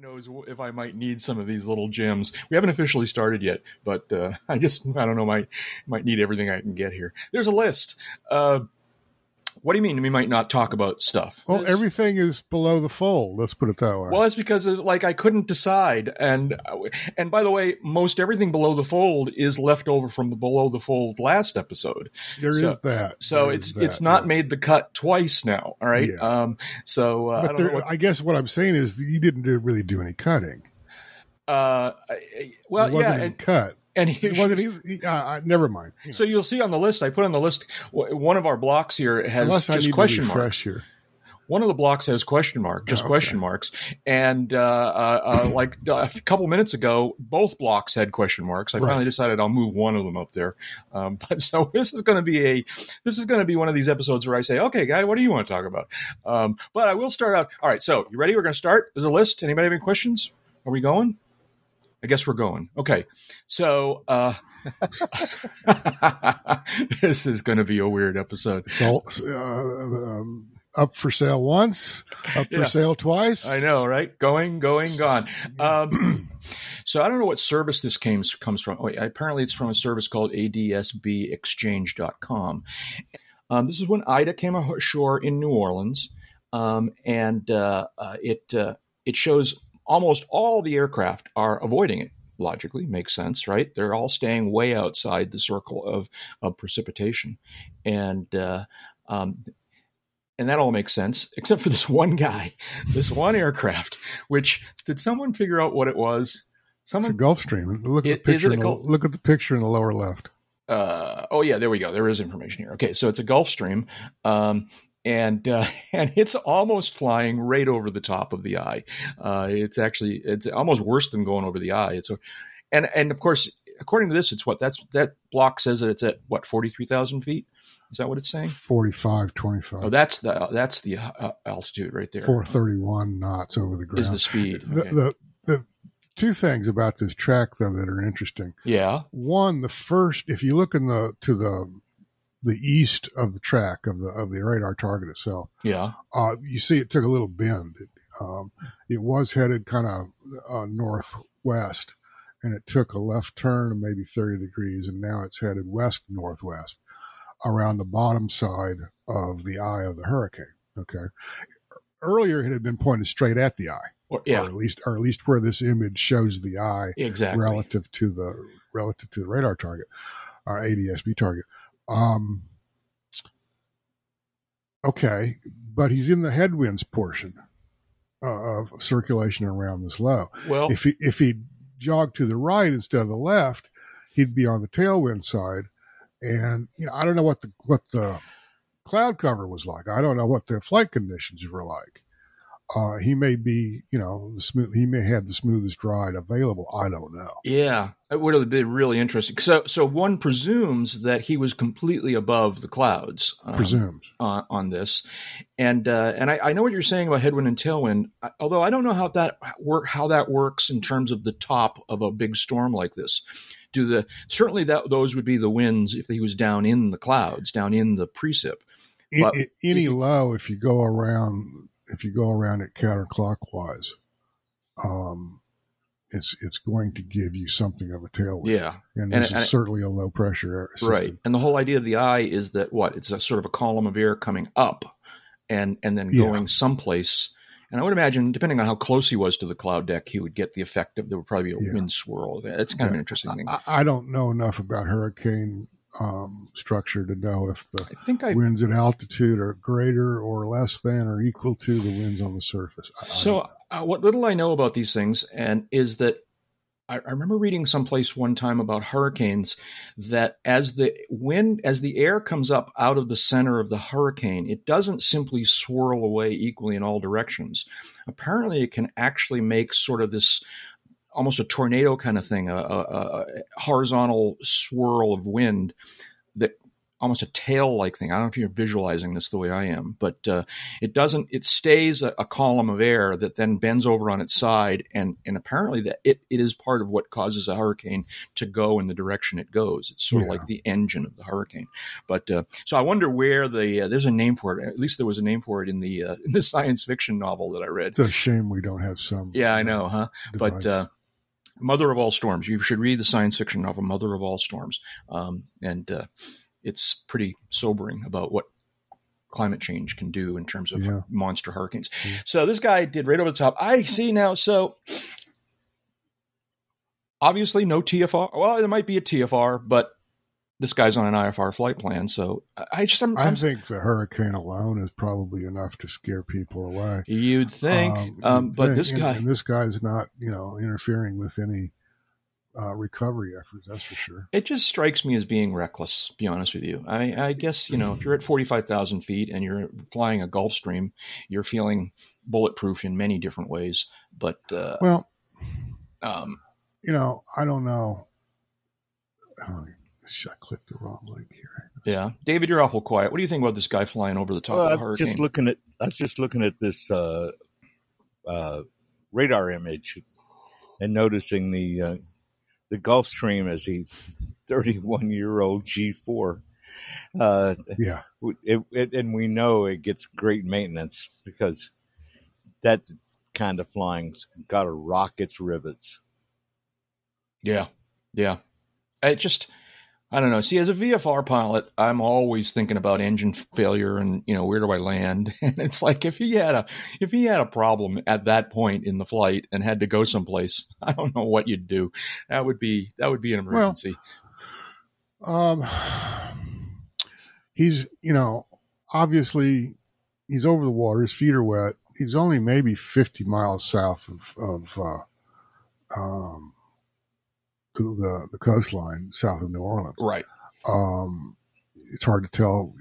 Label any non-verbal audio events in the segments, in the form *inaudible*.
Knows if I might need some of these little gems. We haven't officially started yet, but uh, *laughs* I just I don't know might might need everything I can get here. There's a list. Uh, what do you mean we might not talk about stuff? Well, It's- everything is below the fold. Let's put it that way. Well, it's because of, like I couldn't decide, and and by the way, most everything below the fold is left over from the below the fold last episode. there is so- that. So There it's that, it's not yeah. made the cut twice now. All right. Yeah. Um. So uh, I But don't there, know what, I guess what I'm saying is that you didn't do, really do any cutting. uh. I- Well, it wasn't yeah, any and cut. And It wasn't. e- Uh, uh, never mind. You know, So you'll see on the list I put on the list one of our blocks here has unless just question marks. here. One of the blocks has question mark, just Oh, okay. question marks, and uh, uh, uh, like a couple minutes ago, both blocks had question marks. I Right. finally decided I'll move one of them up there. Um, *laughs* but so this is going to be a this is going to be one of these episodes where I say, "Okay, guy, what do you want to talk about?" Um, but I will start out. All right, so you ready? We're going to start. There's a list. Anybody have any questions? Are we going? I guess we're going. Okay, so. Uh, *laughs* this is going to be a weird episode. So, uh, um, up for sale once, up for Yeah. sale twice. I know, right? Going, going, gone. Um, *clears throat* so I don't know what service this came, comes from. Wait, apparently, it's from a service called adsbexchange.com. Um, this is when Ida came ashore in New Orleans, um, and uh, uh, it uh, it shows almost all the aircraft are avoiding it. Logically, makes sense, right? They're all staying way outside the circle of of precipitation, and uh, um, and that all makes sense, *laughs* except for this one guy, this one aircraft. Which did someone figure out what it was? It's a Someone Gulfstream. Look at It- the picture. the, Gulf- look at the picture in the lower left. uh, oh yeah, there we go. There is information here. Okay, so it's a Gulfstream, um, and uh, *laughs* and it's almost flying right over the top of the eye. Uh, it's actually it's almost worse than going over the eye. It's a, and and of course, according to this, it's what that's that block says that it's at what forty three thousand feet. Is that what it's saying? 45, 25, Oh, that's the that's the uh, altitude right there. 431 knots over the ground. is the speed. the, the, the two things about this track though that are interesting. yeah. One, the first, if you look in the to the the east of the track of the of the radar target itself, Yeah. uh, you see it took a little bend. It, um, it was headed kind of uh, northwest, and it took a left turn of maybe 30 degrees, and now it's headed west northwest around the bottom side of the eye of the hurricane. Okay. Earlier, it had been pointed straight at the eye, Or, or yeah. at least, or at least where this image shows the eye Exactly. relative to the relative to the radar target, our ADSB target. Um, okay, but he's in the headwinds portion uh, of circulation around this low. Well, If he if he jogged to the right instead of the left, he'd be on the tailwind side. And you know, I don't know what the what the cloud cover was like. I don't know what the flight conditions were like. Uh, he may be, you know, the smooth. He may have the smoothest ride available. I don't know. Yeah, it would have been really interesting. So, so one presumes that he was completely above the clouds um, Presumes. on, on this, and uh, and I, I know what you're saying about headwind and tailwind. Although I don't know how that work how that works in terms of the top of a big storm like this. Do the certainly that those would be the winds if he was down in the clouds, down in the precip. But any you- low, if you go around, if you go around it counterclockwise, um, it's it's going to give you something of a tailwind. Yeah, and And- this is certainly a low pressure system. Right. And the whole idea of the eye is that what? It's a sort of a column of air coming up and and then Yeah. going someplace. And I would imagine, depending on how close he was to the cloud deck, he would get the effect of there would probably be a Yeah. wind swirl. That's kind of an interesting thing. I, I don't know enough about hurricane um, structure to know if the I think I winds at altitude are greater or less than or equal to the winds on the surface. I- So, uh, what little I know about these things, and is that I, I remember reading someplace one time about hurricanes that as the wind, as the air comes up out of the center of the hurricane, it doesn't simply swirl away equally in all directions. Apparently, it can actually make sort of this almost a tornado kind of thing, a, a, a horizontal swirl of wind that almost a tail like thing. I don't know if you're visualizing this the way I am, but uh, it doesn't. It stays a, a, column of air that then bends over on its side, and and apparently that it, it is part of what causes a hurricane to go in the direction it goes. It's sort yeah. of like the engine of the hurricane. But uh, so I wonder where the uh, there's a name for it. At least there was a name for it in the uh, *laughs* in the science fiction novel that I read. It's a shame we don't have some. Yeah, I know, huh? Device. But uh, Mother of All Storms. You should read the science fiction novel Mother of All Storms, um, and uh, it's pretty sobering about what climate change can do in terms of yeah. monster hurricanes. So this guy did right over the top. I see now. So obviously no TFR. Well, there might be a TFR, but this guy's on an IFR flight plan. So I just I'm, i I'm, think the hurricane alone is probably enough to scare people away. You'd think, um, um, but this guy and, and this guy's not you know interfering with any uh, recovery efforts. That's for sure. It just strikes me as being reckless. Be honest with you. I, I guess you know if you're at forty five thousand feet and you're flying a Gulfstream, you're feeling bulletproof in many different ways. But uh, well, um, you know, I don't know. Oh, I clicked the wrong link here. Yeah, David, you're awful quiet. What do you think about this guy flying over the top well, of the hurricane? Just looking at, I was just looking at this uh, uh, radar image and noticing the uh, the Gulfstream as a 31 year old G4. Uh, yeah, it, it, and we know it gets great maintenance because that kind of flying's got to rock its rivets. Yeah, yeah. It just I don't know. See, as a VFR pilot, I'm always thinking about engine failure and you know where do I land? *laughs* And it's like if he had a if he had a problem at that point in the flight and had to go someplace, *laughs* I don't know what you'd do. That would be that would be an emergency. Well, um, he's you know obviously he's over the water. His feet are wet. He's only maybe 50 miles south of of uh, um, the the coastline south of New Orleans. Right. Um, it's hard to tell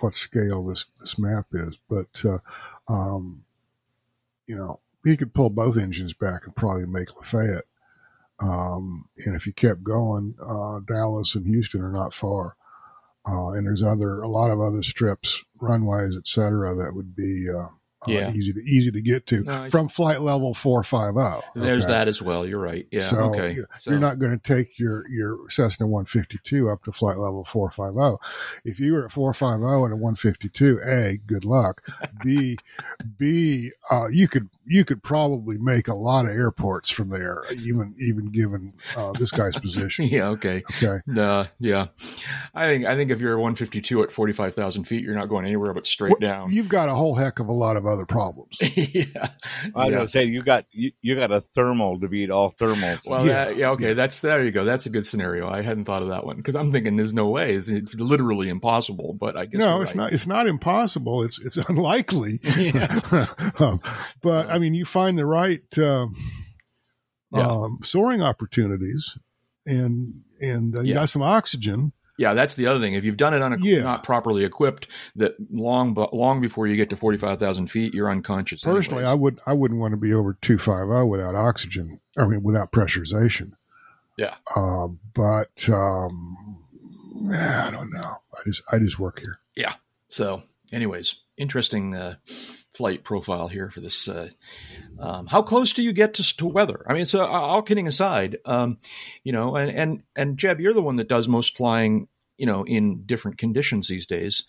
what scale this this map is, but uh, um, you know he could pull both engines back and probably make Lafayette. Um, and if you kept going, uh, Dallas and Houston are not far. Uh, and there's other a lot of other strips, runways, etc., that would be uh, uh, yeah. easy to easy to get to no, from flight level 450. There's that as well. You're right. Yeah. So okay. You're, so. you're not going to take your, your Cessna 152 up to flight level 450. If you were at 450 and a 152, A, good luck. B, B, uh, you could, you could probably make a lot of airports from there, even, even given, uh, this guy's position. *laughs* yeah. Okay. Okay. Uh, yeah. I think, I think if you're a 152 at 45,000 feet, you're not going anywhere but straight well, down. You've got a whole heck of a lot of other problems. *laughs* yeah, I was yeah. gonna say you got you, you got a thermal to beat all thermals. Well, yeah, that, yeah, okay, that's there you go. That's a good scenario. I hadn't thought of that one because I'm thinking there's no way. It's, it's, literally impossible. But I guess no, it's right. not. It's not impossible. It's it's *laughs* unlikely. *laughs* um, but I mean, you find the right um, yeah. um, soaring opportunities, and and uh, you got some oxygen yeah, that's the other thing. If you've done it on a, yeah. not properly equipped, that long long before you get to forty five thousand feet, you're unconscious. Personally, anyways. I would I wouldn't want to be over two five zero without oxygen. I mean, without pressurization. Yeah. Uh, but um, I don't know. I just I just work here. Yeah. So, anyways, interesting. Uh, flight profile here for this. Uh, um, how close do you get to, to weather? I mean, so all kidding aside, um, you know, and and and Jeb, you're the one that does most flying, you know, in different conditions these days.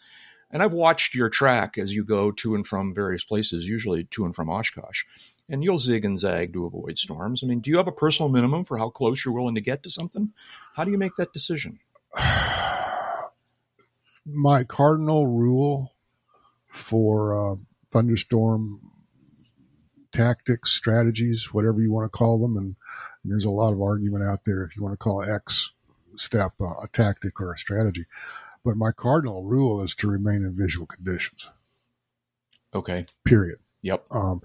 And I've watched your track as you go to and from various places, usually to and from Oshkosh, and you'll zig and zag to avoid storms. I mean, do you have a personal minimum for how close you're willing to get to something? How do you make that decision? *sighs* My cardinal rule for uh, thunderstorm tactics, strategies, whatever you want to call them. And, and there's a lot of argument out there if you want to call X step a, a tactic or a strategy. But my cardinal rule is to remain in visual conditions. Okay. Period. Yep. Um,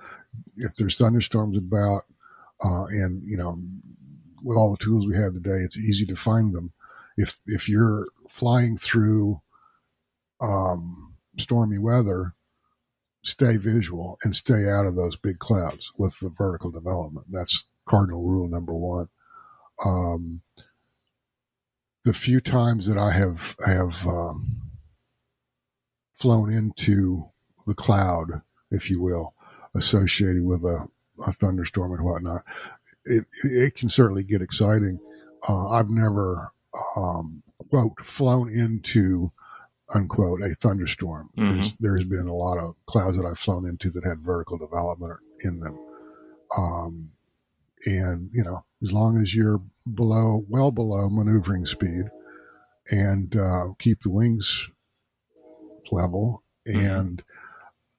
if there's thunderstorms about, uh, and you know, with all the tools we have today, it's easy to find them. If if you're flying through um, stormy weather, stay visual and stay out of those big clouds with the vertical development. That's cardinal rule number one. Um, the few times that I have I have um, flown into the cloud, if you will, associated with a, a thunderstorm and whatnot, it it can certainly get exciting. Uh, I've never um, quote flown into unquote a thunderstorm. Mhm. There's, there's been a lot of clouds that I've flown into that had vertical development in them. Um, and you know, as long as you're below, well below maneuvering speed, and uh, keep the wings level and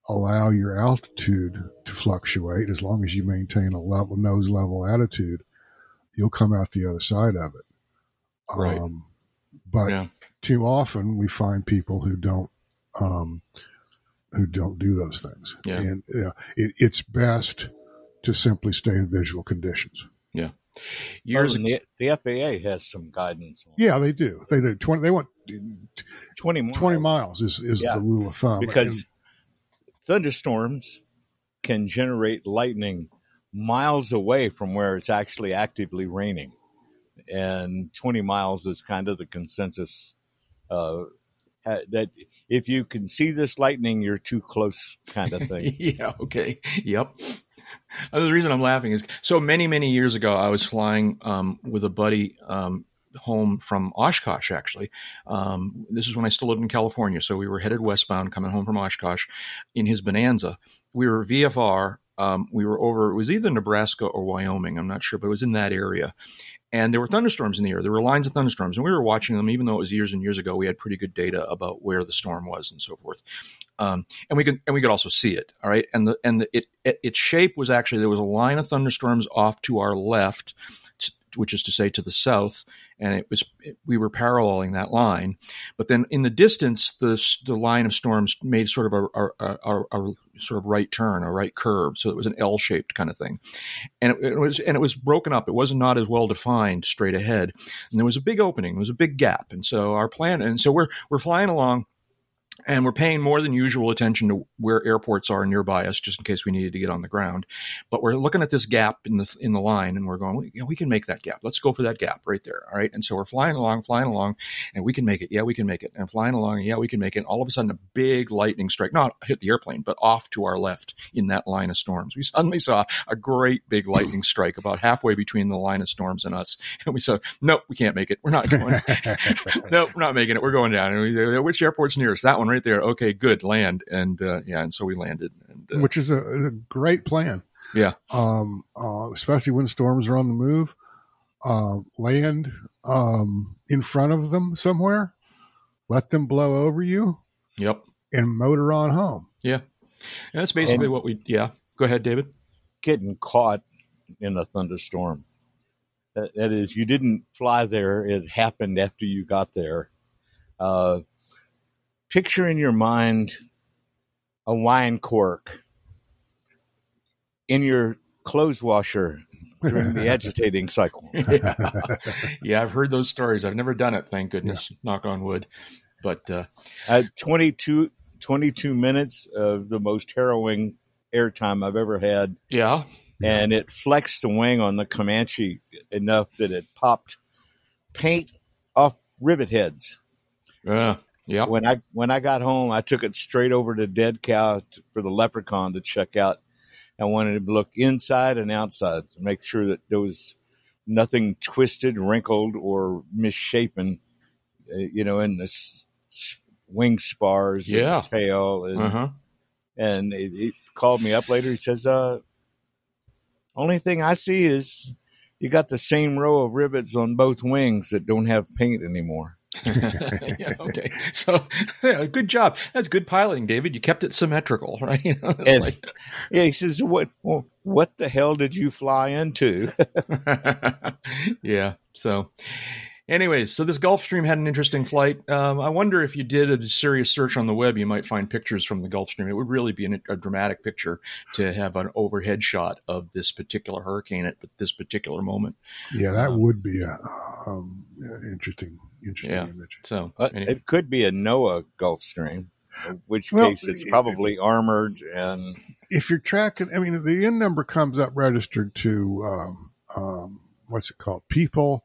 allow your altitude to fluctuate, as long as you maintain a level nose level attitude, you'll come out the other side of it. Right. Um, but Yeah. too often we find people who don't um, who don't do those things. Yeah. And it, it's best to simply stay in visual conditions. Years Well, and the, the FAA has some guidance. On Yeah, they do. They do. Twenty. They want 20 miles. twenty miles is is Yeah. the rule of thumb. because thunderstorms can generate lightning miles away from where it's actually actively raining. And 20 miles is kind of the consensus uh, that if you can see this lightning, you're too close, kind of thing. *laughs* yeah. Okay. Yep. *laughs* The reason I'm laughing is so many, many years ago, I was flying um, with a buddy um, home from Oshkosh, actually. Um, this is when I still lived in California. So we were headed westbound coming home from Oshkosh in his Bonanza. We were VFR. Um, we were over, it was either Nebraska or Wyoming. I'm not sure, but it was in that area. And there were thunderstorms in the air. There were lines of thunderstorms, and we were watching them. Even though it was years and years ago, we had pretty good data about where the storm was and so forth. Um, and we could and we could also see it. All right, and the and the, it, it its shape was actually there was a line of thunderstorms off to our left, which is to say to the south, and it was it, we were paralleling that line. But then in the distance, the the line of storms made sort of a, a, a, a sort of right turn, a right curve, so it was an L shaped kind of thing, and it, it was and it was broken up. It was not not as well defined straight ahead, and there was a big opening, there was a big gap, and so our plan, and so we're we're flying along and we're paying more than usual attention to where airports are nearby us, just in case we needed to get on the ground. But we're looking at this gap in the in the line, and we're going, "We- we can make that gap. Let's go for that gap right there. All right. And so we're flying along, flying along, and we can make it. Yeah, we can make it. And flying along, yeah, we can make it. All of a sudden, a big lightning strike, not hit the airplane, but off to our left in that line of storms. We suddenly saw a great big lightning strike about halfway between the line of storms and us, *laughs* and we said, "Nope, we can't make it. We're not going." *laughs* nope, we're not making it. We're going down. And we, which airport's nearest? That one right there. Okay, good. Land. And uh, yeah, and so we landed. And uh, which is a, a great plan. Yeah. Um, uh, especially when storms are on the move. Uh, land um, in front of them somewhere. Let them blow over you yep. and motor on home. And that's basically And- what we. Yeah. Go ahead, David. Getting caught in a thunderstorm. That, that is, you didn't fly there, it happened after you got there. Uh, picture in your mind a wine cork in your clothes washer during the *laughs* agitating cycle. yeah. *laughs* yeah, I've heard those stories. I've never done it. Thank goodness. Knock on wood. But uh, Uh, 22, 22 minutes of the most harrowing airtime I've ever had. yeah. And it flexed the wing on the Comanche enough that it popped paint off rivet heads. Uh, yeah. When I when I got home, I took it straight over to Dead Cow t- for the Leprechaun to check out. I wanted to look inside and outside to make sure that there was nothing twisted, wrinkled, or misshapen. Uh, you know, in the s- s- wing spars, and Yeah. tail, and, huh. and it, it called me up later. He says, "Uh, only thing I see is you got the same row of rivets on both wings that don't have paint anymore." Yeah, *laughs* okay. So, yeah, good job. That's good piloting, David. You kept it symmetrical, *laughs* right? You know, And- like- Yeah, he says, "What? Well, what the hell did you fly into?" *laughs* yeah. So, anyways, so this Gulfstream had an interesting flight. Um, I wonder if you did a serious search on the web, you might find pictures from the Gulfstream. It would really be an, a dramatic picture to have an overhead shot of this particular hurricane at this particular moment. Yeah, that Um, would be a um, interesting, interesting Yeah. image. So, Uh, anyway. It could be a NOAA Gulfstream, in which Well, case it's probably armored and If you're tracking, I mean, the N number comes up registered to um, um, what's it called? People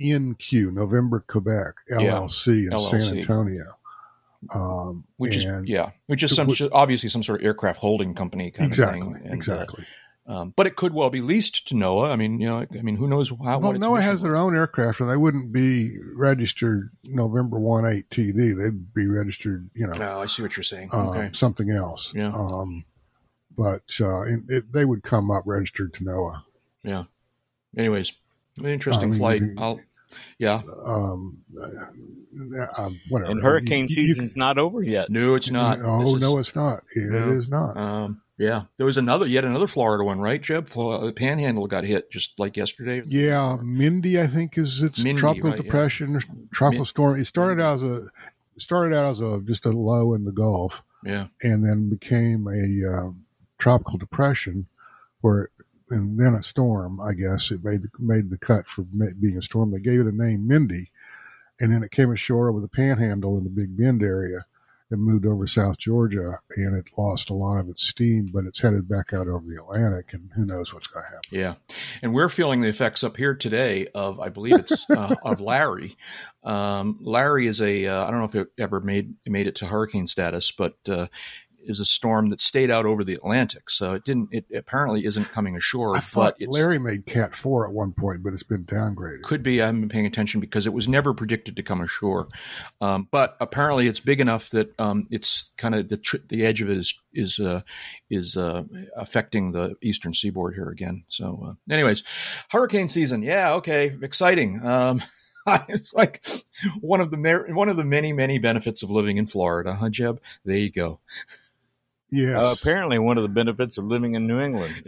NQ, November Quebec LLC in LLC. San Antonio. Um, which is yeah, which is some Which- obviously some sort of aircraft holding company kind exactly, of thing. And, uh, exactly. Um, but it could well be leased to NOAA. I mean, you know, I mean, who knows how? well, NOAA has their own aircraft, and they wouldn't be registered November one eight TD. They'd be registered, you know, Oh, I see what you're saying. um, okay. something else. Yeah. Um, but uh, it, it, they would come up registered to NOAA. Yeah. Anyways, an interesting I mean, flight. I'll. Yeah. Um, uh, uh, whatever. And hurricane You- you- season's not over yet. No, it's not. Oh This is- no, it's not. It No. is not. Um, yeah, there was another, yet another Florida one, right, Jeb? The Panhandle got hit just like yesterday. Yeah, Mindy, I think is its Mindy, tropical right, yeah. depression, tropical Min- storm. It started out as a it started out as a just a low in the Gulf, Yeah, and then became a um, tropical depression, where it, and then a storm. I guess it made the, made the cut for being a storm. They gave it a name, Mindy, and then it came ashore over the Panhandle in the Big Bend area. It moved over South Georgia, and it lost a lot of its steam, but it's headed back out over the Atlantic, and who knows what's going to happen. yeah, and we're feeling the effects up here today of, I believe it's uh, of Larry. Um, Larry is a, uh, I don't know if it ever made made it to hurricane status, but uh, is a storm that stayed out over the Atlantic, so it didn't. It apparently isn't coming ashore, I but. Larry made Cat Four at one point, but it's been downgraded. Could be. I haven't been paying attention because it was never predicted to come ashore, um, but apparently it's big enough that um, it's kind of the tr- the edge of it is is uh, is uh, affecting the eastern seaboard here again. So, uh, anyways, hurricane season. Yeah, okay, exciting. Um, *laughs* it's like one of the one of the many many benefits of living in Florida, huh, Jeb? There you go. Yes. Uh, apparently, one of the benefits of living in New England. *laughs*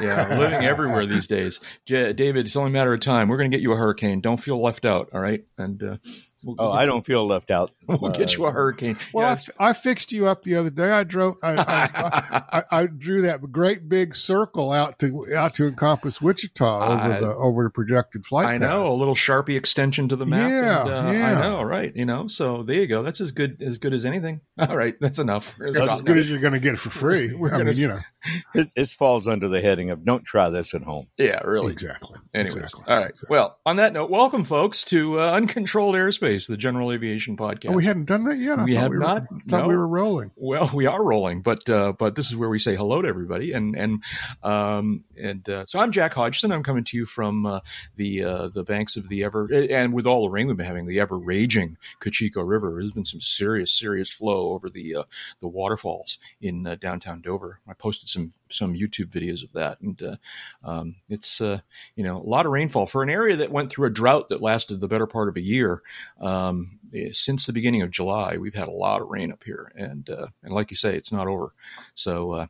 Yeah, living everywhere these days. J- David, it's only a matter of time. We're going to get you a hurricane. Don't feel left out. All right, and uh, we'll, Oh, I don't feel left out. *laughs* We'll get you a hurricane. Well, I Yeah, f I I, fixed you up the other day. I drove. I, I, I, *laughs* I drew that great big circle out to out to encompass Wichita over I- the over the projected flight. I path. know a little sharpie extension to the map. Yeah, and, uh, yeah. I know, right? You know, so there you go. That's as good as good as anything. *laughs* All right, that's enough. That's as good as you're going to get for free. We're I gonna mean, you know, *laughs* This, this falls under the heading of "Don't try this at home." yeah, really. exactly. Anyways, Exactly. all right. Exactly. Well, on that note, welcome, folks, to uh, Uncontrolled Airspace, the General Aviation Podcast. Oh, we hadn't done that yet. I We have we were, not? I thought No. we were rolling. Well, we are rolling, but uh, but this is where we say hello to everybody, and and um, and uh, so I'm Jack Hodgson. I'm coming to you from uh, the uh, the banks of the ever and with all the rain we've been having, the ever raging Cocheco River. There's been some serious serious flow over the uh, the waterfalls in uh, downtown Dover. I posted some some YouTube videos of that, and uh, um, it's uh, you know a lot of rainfall for an area that went through a drought that lasted the better part of a year. Um, eh, since the beginning of July, we've had a lot of rain up here, and uh, and like you say, it's not over. So.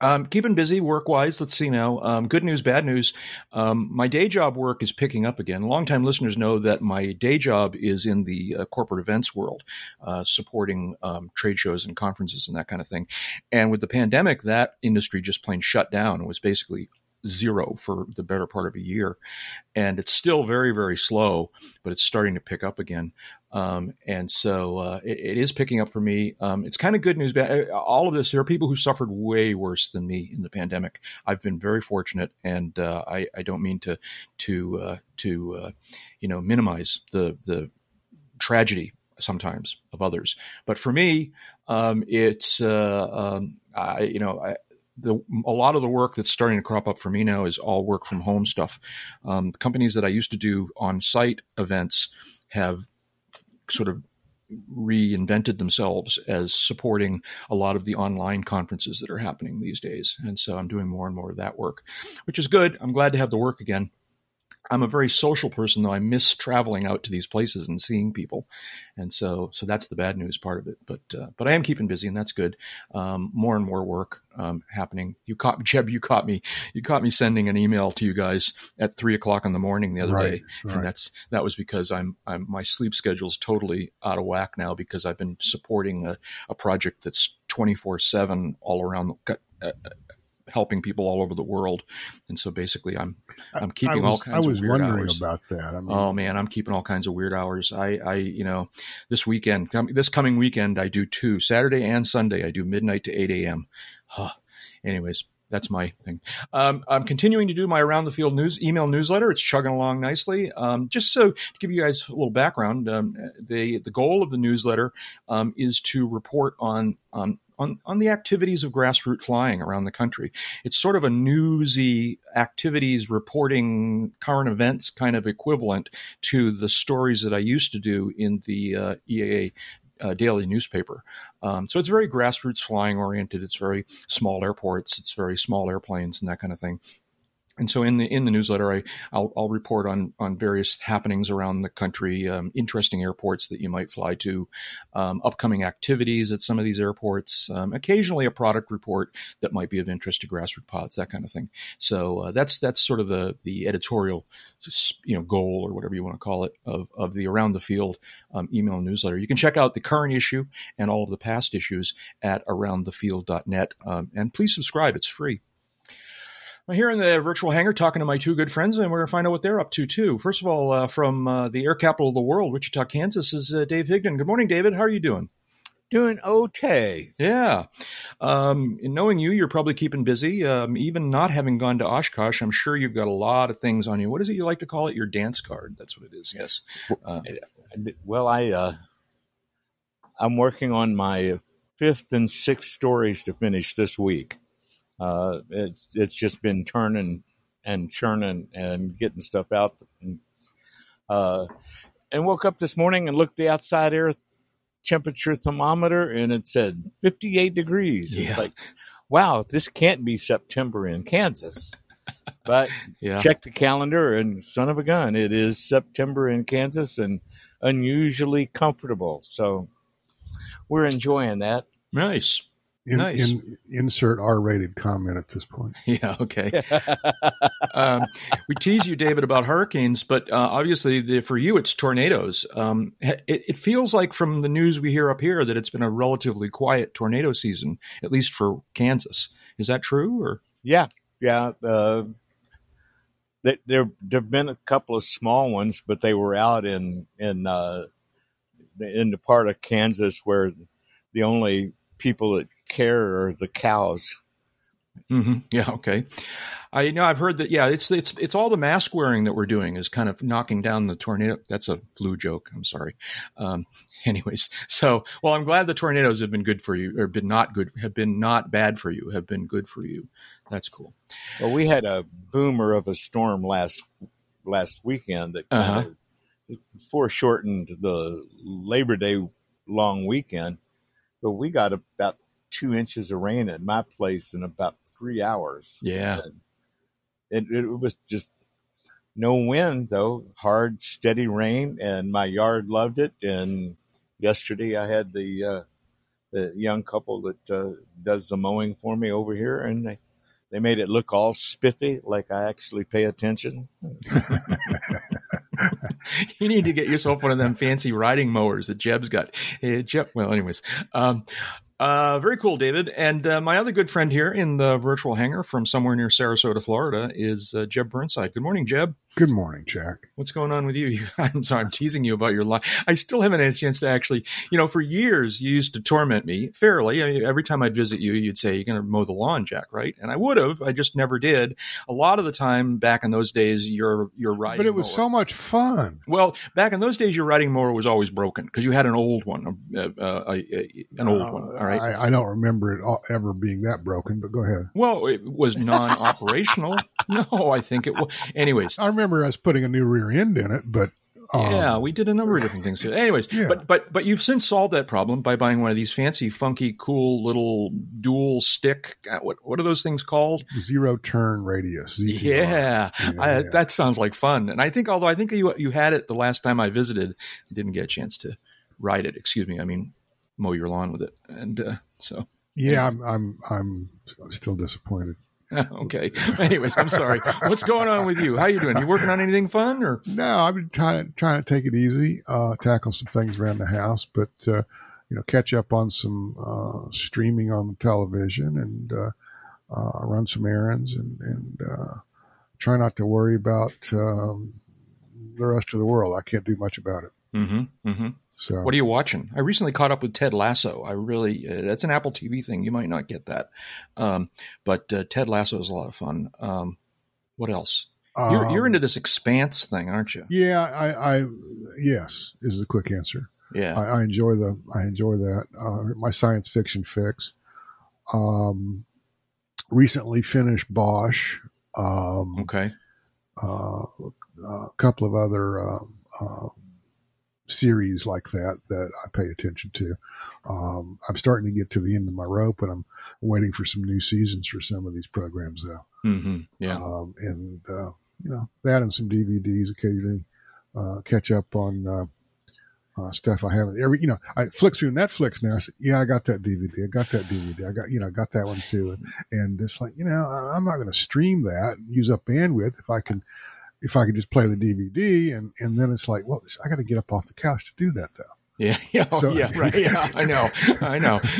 Um, keeping busy work wise. Let's see now. Um, good news, bad news. Um, my day job work is picking up again. Longtime listeners know that my day job is in the uh, corporate events world, uh, supporting um, trade shows and conferences and that kind of thing. And with the pandemic, that industry just plain shut down and was basically zero for the better part of a year. And it's still very, very slow, but it's starting to pick up again. Um, and so uh, it, it is picking up for me. Um, it's kind of good news. But uh, all of this, there are people who suffered way worse than me in the pandemic. I've been very fortunate, and uh, I, I don't mean to to uh, to uh, you know minimize the the tragedy sometimes of others. But for me, um, it's uh, um, I you know I, the a lot of the work that's starting to crop up for me now is all work from home stuff. Um, companies that I used to do on site events have sort of reinvented themselves as supporting a lot of the online conferences that are happening these days. And so I'm doing more and more of that work, which is good. I'm glad to have the work again. I'm a very social person, though. I miss traveling out to these places and seeing people, and so so that's the bad news part of it. But uh, but I am keeping busy, and that's good. Um, more and more work um, happening. You caught Jeb. You caught me. You caught me sending an email to you guys at three o'clock in the morning the other Right, day, right. and that's that was because I'm I'm my sleep schedule's totally out of whack now because I've been supporting a, a project that's twenty four seven all around. The, uh, helping people all over the world and so basically i'm i'm keeping I all was, kinds I was of weird wondering hours about that. I mean, Oh man, I'm keeping all kinds of weird hours. I, I, you know, this weekend, com- this coming weekend, I do two Saturday and Sunday. I do midnight to eight a.m. Huh. Anyways, that's my thing. Um, I'm continuing to do my around the field news email newsletter. It's chugging along nicely. Um, just so to give you guys a little background, um, the the goal of the newsletter um, is to report on um, on, on the activities of grassroots flying around the country. It's sort of a newsy activities reporting current events kind of equivalent to the stories that I used to do in the uh, EAA uh, daily newspaper. Um, so it's very grassroots flying oriented. It's very small airports. It's very small airplanes and that kind of thing. And so in the in the newsletter, I I'll, I'll report on on various happenings around the country, um, interesting airports that you might fly to, um, upcoming activities at some of these airports, um, occasionally a product report that might be of interest to grassroots pods, that kind of thing. So uh, that's that's sort of the the editorial, you know, goal or whatever you want to call it of of the around the field um, email newsletter. You can check out the current issue and all of the past issues at aroundthefield.net, um, and please subscribe; it's free. I'm here in the virtual hangar talking to my two good friends, and we're going to find out what they're up to, too. First of all, uh, from uh, the air capital of the world, Wichita, Kansas, is uh, Dave Higdon. Good morning, David. How are you doing? Doing okay. Yeah. Um, knowing you, you're probably keeping busy. Um, even not having gone to Oshkosh, I'm sure you've got a lot of things on you. What is it you like to call it? Your dance card. That's what it is, yes. Uh, well, I, uh, I'm working on my fifth and sixth stories to finish this week. Uh, it's it's just been turning and churning and getting stuff out. And, uh, and woke up this morning and looked the outside air temperature thermometer and it said 58 degrees. Yeah. It's like, wow, this can't be September in Kansas. But *laughs* Yeah. check the calendar and son of a gun, it is September in Kansas and unusually comfortable. So we're enjoying that. Nice. In, Nice. in, insert R-rated comment at this point. *laughs* Yeah, okay. um, we tease you, David, about hurricanes, but uh, obviously the, for you, it's tornadoes. Um, it, it feels like from the news we hear up here that it's been a relatively quiet tornado season, at least for Kansas. Is that true? Or Yeah, yeah. Uh, there, there there've been a couple of small ones, but they were out in in uh, in the part of Kansas where the only people that care are the cows. hmm yeah, okay. I know I've heard that. Yeah, it's it's it's all the mask wearing that we're doing is kind of knocking down the tornado. That's a flu joke. I'm sorry. Um, *laughs* anyways, so well, I'm glad the tornadoes have been good for you, or been not good, have been not bad for you, have been good for you. That's cool. Well, we had a boomer of a storm last last weekend that kind of foreshortened the Labor Day long weekend, but we got about two inches of rain at my place in about three hours. Yeah. It, it was just no wind though, hard, steady rain, and my yard loved it. And yesterday I had the uh, the young couple that uh, does the mowing for me over here, and they they made it look all spiffy, like I actually pay attention. *laughs* you need to get yourself one of them fancy riding mowers that Jeb's got. Hey, Jeb, well, anyways, um, uh, very cool, David. And uh, my other good friend here in the virtual hangar from somewhere near Sarasota, Florida, is uh, Jeb Burnside. Good morning, Jeb. Good morning, Jack. What's going on with you? *laughs* you I'm sorry, I'm teasing you about your life. I still haven't had a chance to actually, you know, for years you used to torment me fairly. I mean, every time I'd visit you, you'd say, You're going to mow the lawn, Jack, right? And I would have. I just never did. A lot of the time back in those days, your your riding But it was mower- so much fun. well, back in those days, your riding mower was always broken because you had an old one, uh, a- a- an old one. Uh, All right. I, I don't remember it all, ever being that broken, but go ahead. well, it was non-operational. *laughs* no, I think it was. Anyways, I remember us putting a new rear end in it, but um, yeah, we did a number of different things. Here. Anyways, Yeah. but but but you've since solved that problem by buying one of these fancy, funky, cool little dual stick. uh, What what are those things called? zero turn radius. ZTR. Yeah, I, Yeah. that sounds like fun. And I think, although I think you you had it the last time I visited, I didn't get a chance to ride it. Excuse me, I mean mow your lawn with it. And uh, so, Yeah, I'm, I'm, I'm still disappointed. *laughs* okay. Anyways, I'm sorry. What's going on with you? How you doing? You working on anything fun or? No, I've been trying, trying to take it easy, uh, tackle some things around the house, but, uh, you know, catch up on some, uh, streaming on the television and, uh, uh, run some errands and, and, uh, try not to worry about, um, the rest of the world. I can't do much about it. Mm-hmm. Mm-hmm. So What are you watching? I recently caught up with Ted Lasso. I really, uh, that's an Apple TV thing. You might not get that. Um, but uh, Ted Lasso is a lot of fun. Um, what else? You're, you're um, into this expanse thing, aren't you? Yeah, I, I yes is the quick answer. Yeah. I, I enjoy the I enjoy that. Uh, my science fiction fix. Um, recently finished Bosch. Um, okay. uh, a couple of other um, series like that that I pay attention to. Um, I'm starting to get to the end of my rope, and I'm waiting for some new seasons for some of these programs, though. hmm Yeah. Um, and uh, you know that, and some DVDs occasionally. Uh, catch up on uh, uh, stuff I haven't every. You know, I flick through Netflix now. I say, yeah, I got that DVD. I got that DVD. I got you know, I got that one too. And, and it's like you know, I- I'm not going to stream that and use up bandwidth if I can. If I could just play the DVD, and and then it's like, well, I got to get up off the couch to do that, though. Yeah. *laughs* Yeah. Oh, So- yeah. Right. *laughs* Yeah. I know. I know. *laughs*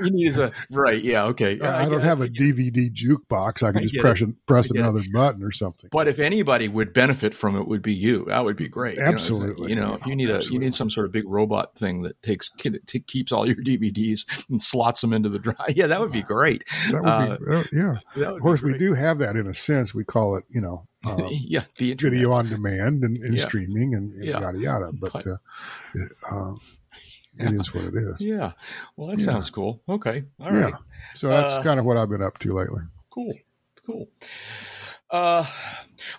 You need a right. Yeah. Okay. Yeah, I, don't get it. have a DVD jukebox. I I can just get press press I get it. another button or something. But if anybody would benefit from it, would be you. That would be great. You know, Absolutely. You know, if you need a you need some sort of big robot thing that takes that keeps all your DVDs and slots them into the drive. Yeah, that would be great. That would be, uh, yeah. That would Of course, we do have that in a sense. We call it, you know, uh, *laughs* yeah, the internet. video on demand and, and Yeah. streaming and, and Yeah. yada yada. But But- uh, it, um, *laughs* is what it is. Yeah. Well, that sounds cool. Okay. All right. So that's Uh, kind of what I've been up to lately. Cool. Cool. Uh,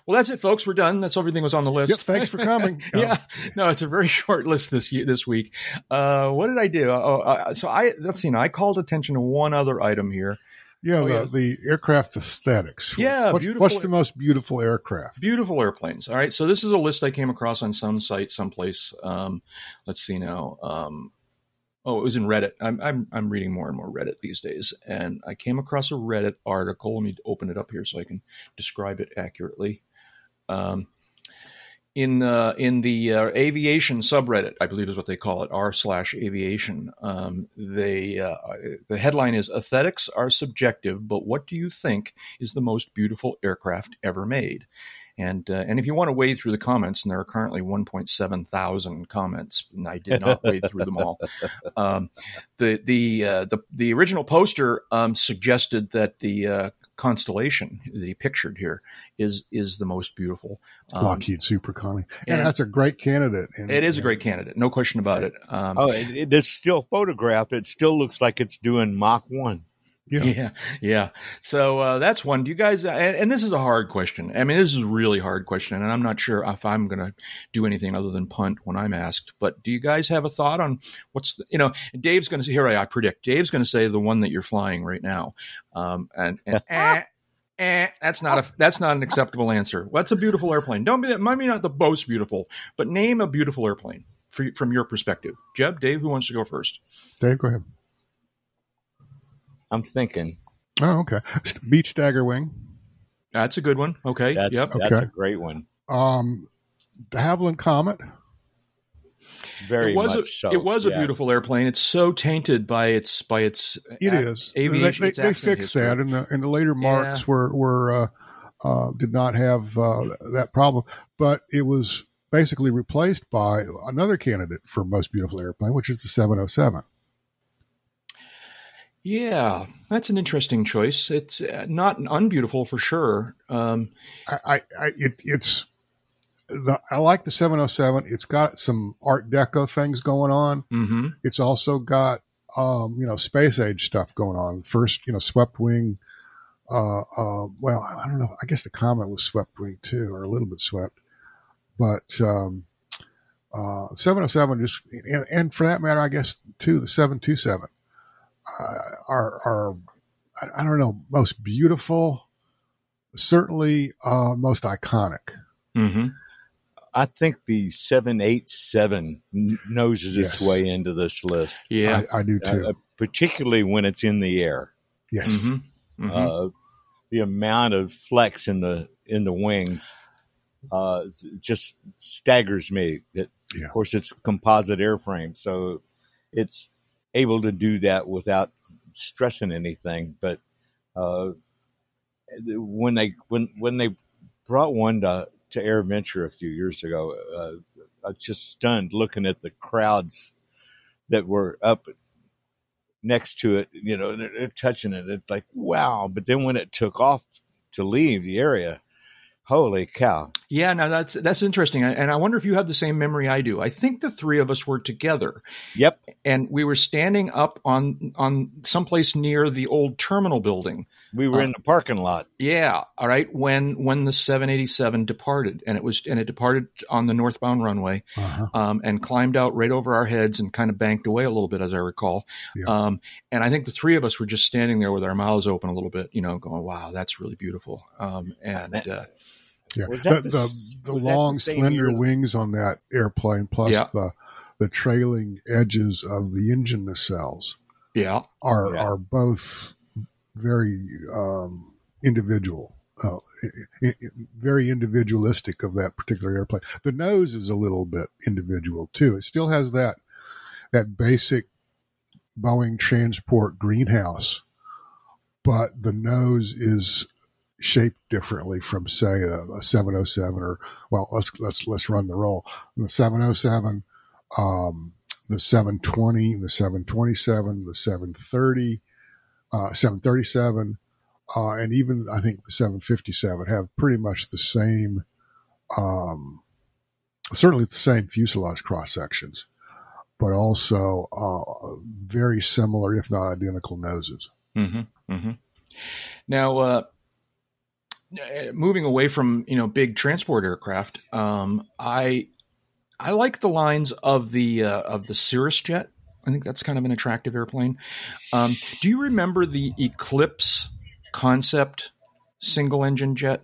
well, that's it, folks. We're done. That's everything was on the list. Yep. Thanks for coming. *laughs* yeah, no, it's a very short list this this week. Uh, what did I do? Oh, uh, so I let's see. Now I called attention to one other item here. Yeah. Oh, the, yeah. the aircraft aesthetics. Yeah, What's, beautiful- what's the most beautiful aircraft? Beautiful airplanes. All right, so this is a list I came across on some site, someplace. Um, let's see now. Um, oh, it was in Reddit. I'm, I'm I'm reading more and more Reddit these days, and I came across a Reddit article. Let me open it up here so I can describe it accurately. Um, in uh, in the uh, aviation subreddit, I believe is what they call it, r slash aviation. Um, they uh, the headline is "Aesthetics are subjective, but what do you think is the most beautiful aircraft ever made?" And uh, and if you want to wade through the comments, and there are currently 1.7 thousand comments, and I did not wade through them all. *laughs* Um, the the uh, the the original poster um, suggested that the uh, constellation that he pictured here is is the most beautiful. Um, Lockheed Super Connie. And, and- that's a great candidate. And, it is a great candidate, no question about it. Um, Oh, it, it is still photographed. It still looks like it's doing Mach 1. Yeah. Yeah, *laughs* yeah. So uh, that's one. Do you guys? And, and this is a hard question. I mean, this is a really hard question, and I'm not sure if I'm going to do anything other than punt when I'm asked. But do you guys have a thought on what's the, you know? Dave's going to say here. I, I predict Dave's going to say the one that you're flying right now, um, and, and *laughs* eh, eh, that's not a that's not an acceptable answer. That's a beautiful airplane. Don't be maybe not the most beautiful, but name a beautiful airplane for, from your perspective. Jeb, Dave, who wants to go first? Dave, go ahead. I'm thinking Oh, okay. Beech Staggerwing. That's a good one. Okay. that's yep. that's Okay. a great one. Um, de Havilland Comet. Very it was much a, so. It was a beautiful airplane. It's so tainted by its by its. It a- is. aviation. They, they, they fixed history. that, and the and the later marks were were uh, uh, did not have uh, that problem, but it was basically replaced by another candidate for most beautiful airplane, which is the 707. Yeah, that's an interesting choice. It's uh, not unbeautiful for sure. Um, I, I, it, it's the I like the 707. It's got some Art Deco things going on. hmm It's also got um, you know space age stuff going on. First, you know, swept wing. Uh, uh, well, I don't know. I guess the Comet was swept wing too, or a little bit swept. But um, uh, 707 just, and, and for that matter, I guess too, the 727 uh, are are I, I don't know most beautiful, certainly uh, most iconic. hmm I think the 787 n- noses its way into this list, Yeah. I, I do too. uh, particularly when it's in the air. yes. hmm hmm Uh, the amount of flex in the in the wings uh, just staggers me. It, Yeah. Of course, it's composite airframe, so it's able to do that without stressing anything. But uh, when they when when they brought one to to AirVenture a few years ago, uh, was just stunned looking at the crowds that were up next to it. You know, they're, they're touching it. It's like wow. But then when it took off to leave the area, holy cow! Yeah, now that's that's interesting, and I wonder if you have the same memory I do. I think the three of us were together. Yep. And we were standing up on on someplace near the old terminal building. We were uh, in the parking lot. Yeah. All right. When when the 787 departed, and it was and it departed on the northbound runway, uh-huh. um, and climbed out right over our heads and kind of banked away a little bit, as I recall. Yeah. Um, and I think the three of us were just standing there with our mouths open a little bit, you know, going, "Wow, that's really beautiful." Um, and uh, yeah, the, the, the, the long, slender wings on that airplane, plus yeah. the the trailing edges of the engine nacelles, yeah, are yeah. are both very um, individual, uh, very individualistic of that particular airplane. The nose is a little bit individual too. It still has that that basic Boeing transport greenhouse, but the nose is shaped differently from say a, a 707 or well let's let's let's run the roll. The 707 um, the 720 the 727 the 730 uh, 737 uh, and even I think the 757 have pretty much the same um, certainly the same fuselage cross sections but also uh, very similar if not identical noses. Mm-hmm, mm-hmm. now uh, moving away from you know big transport aircraft, um, I I like the lines of the uh, of the Cirrus jet. I think that's kind of an attractive airplane. Um, do you remember the Eclipse concept single engine jet?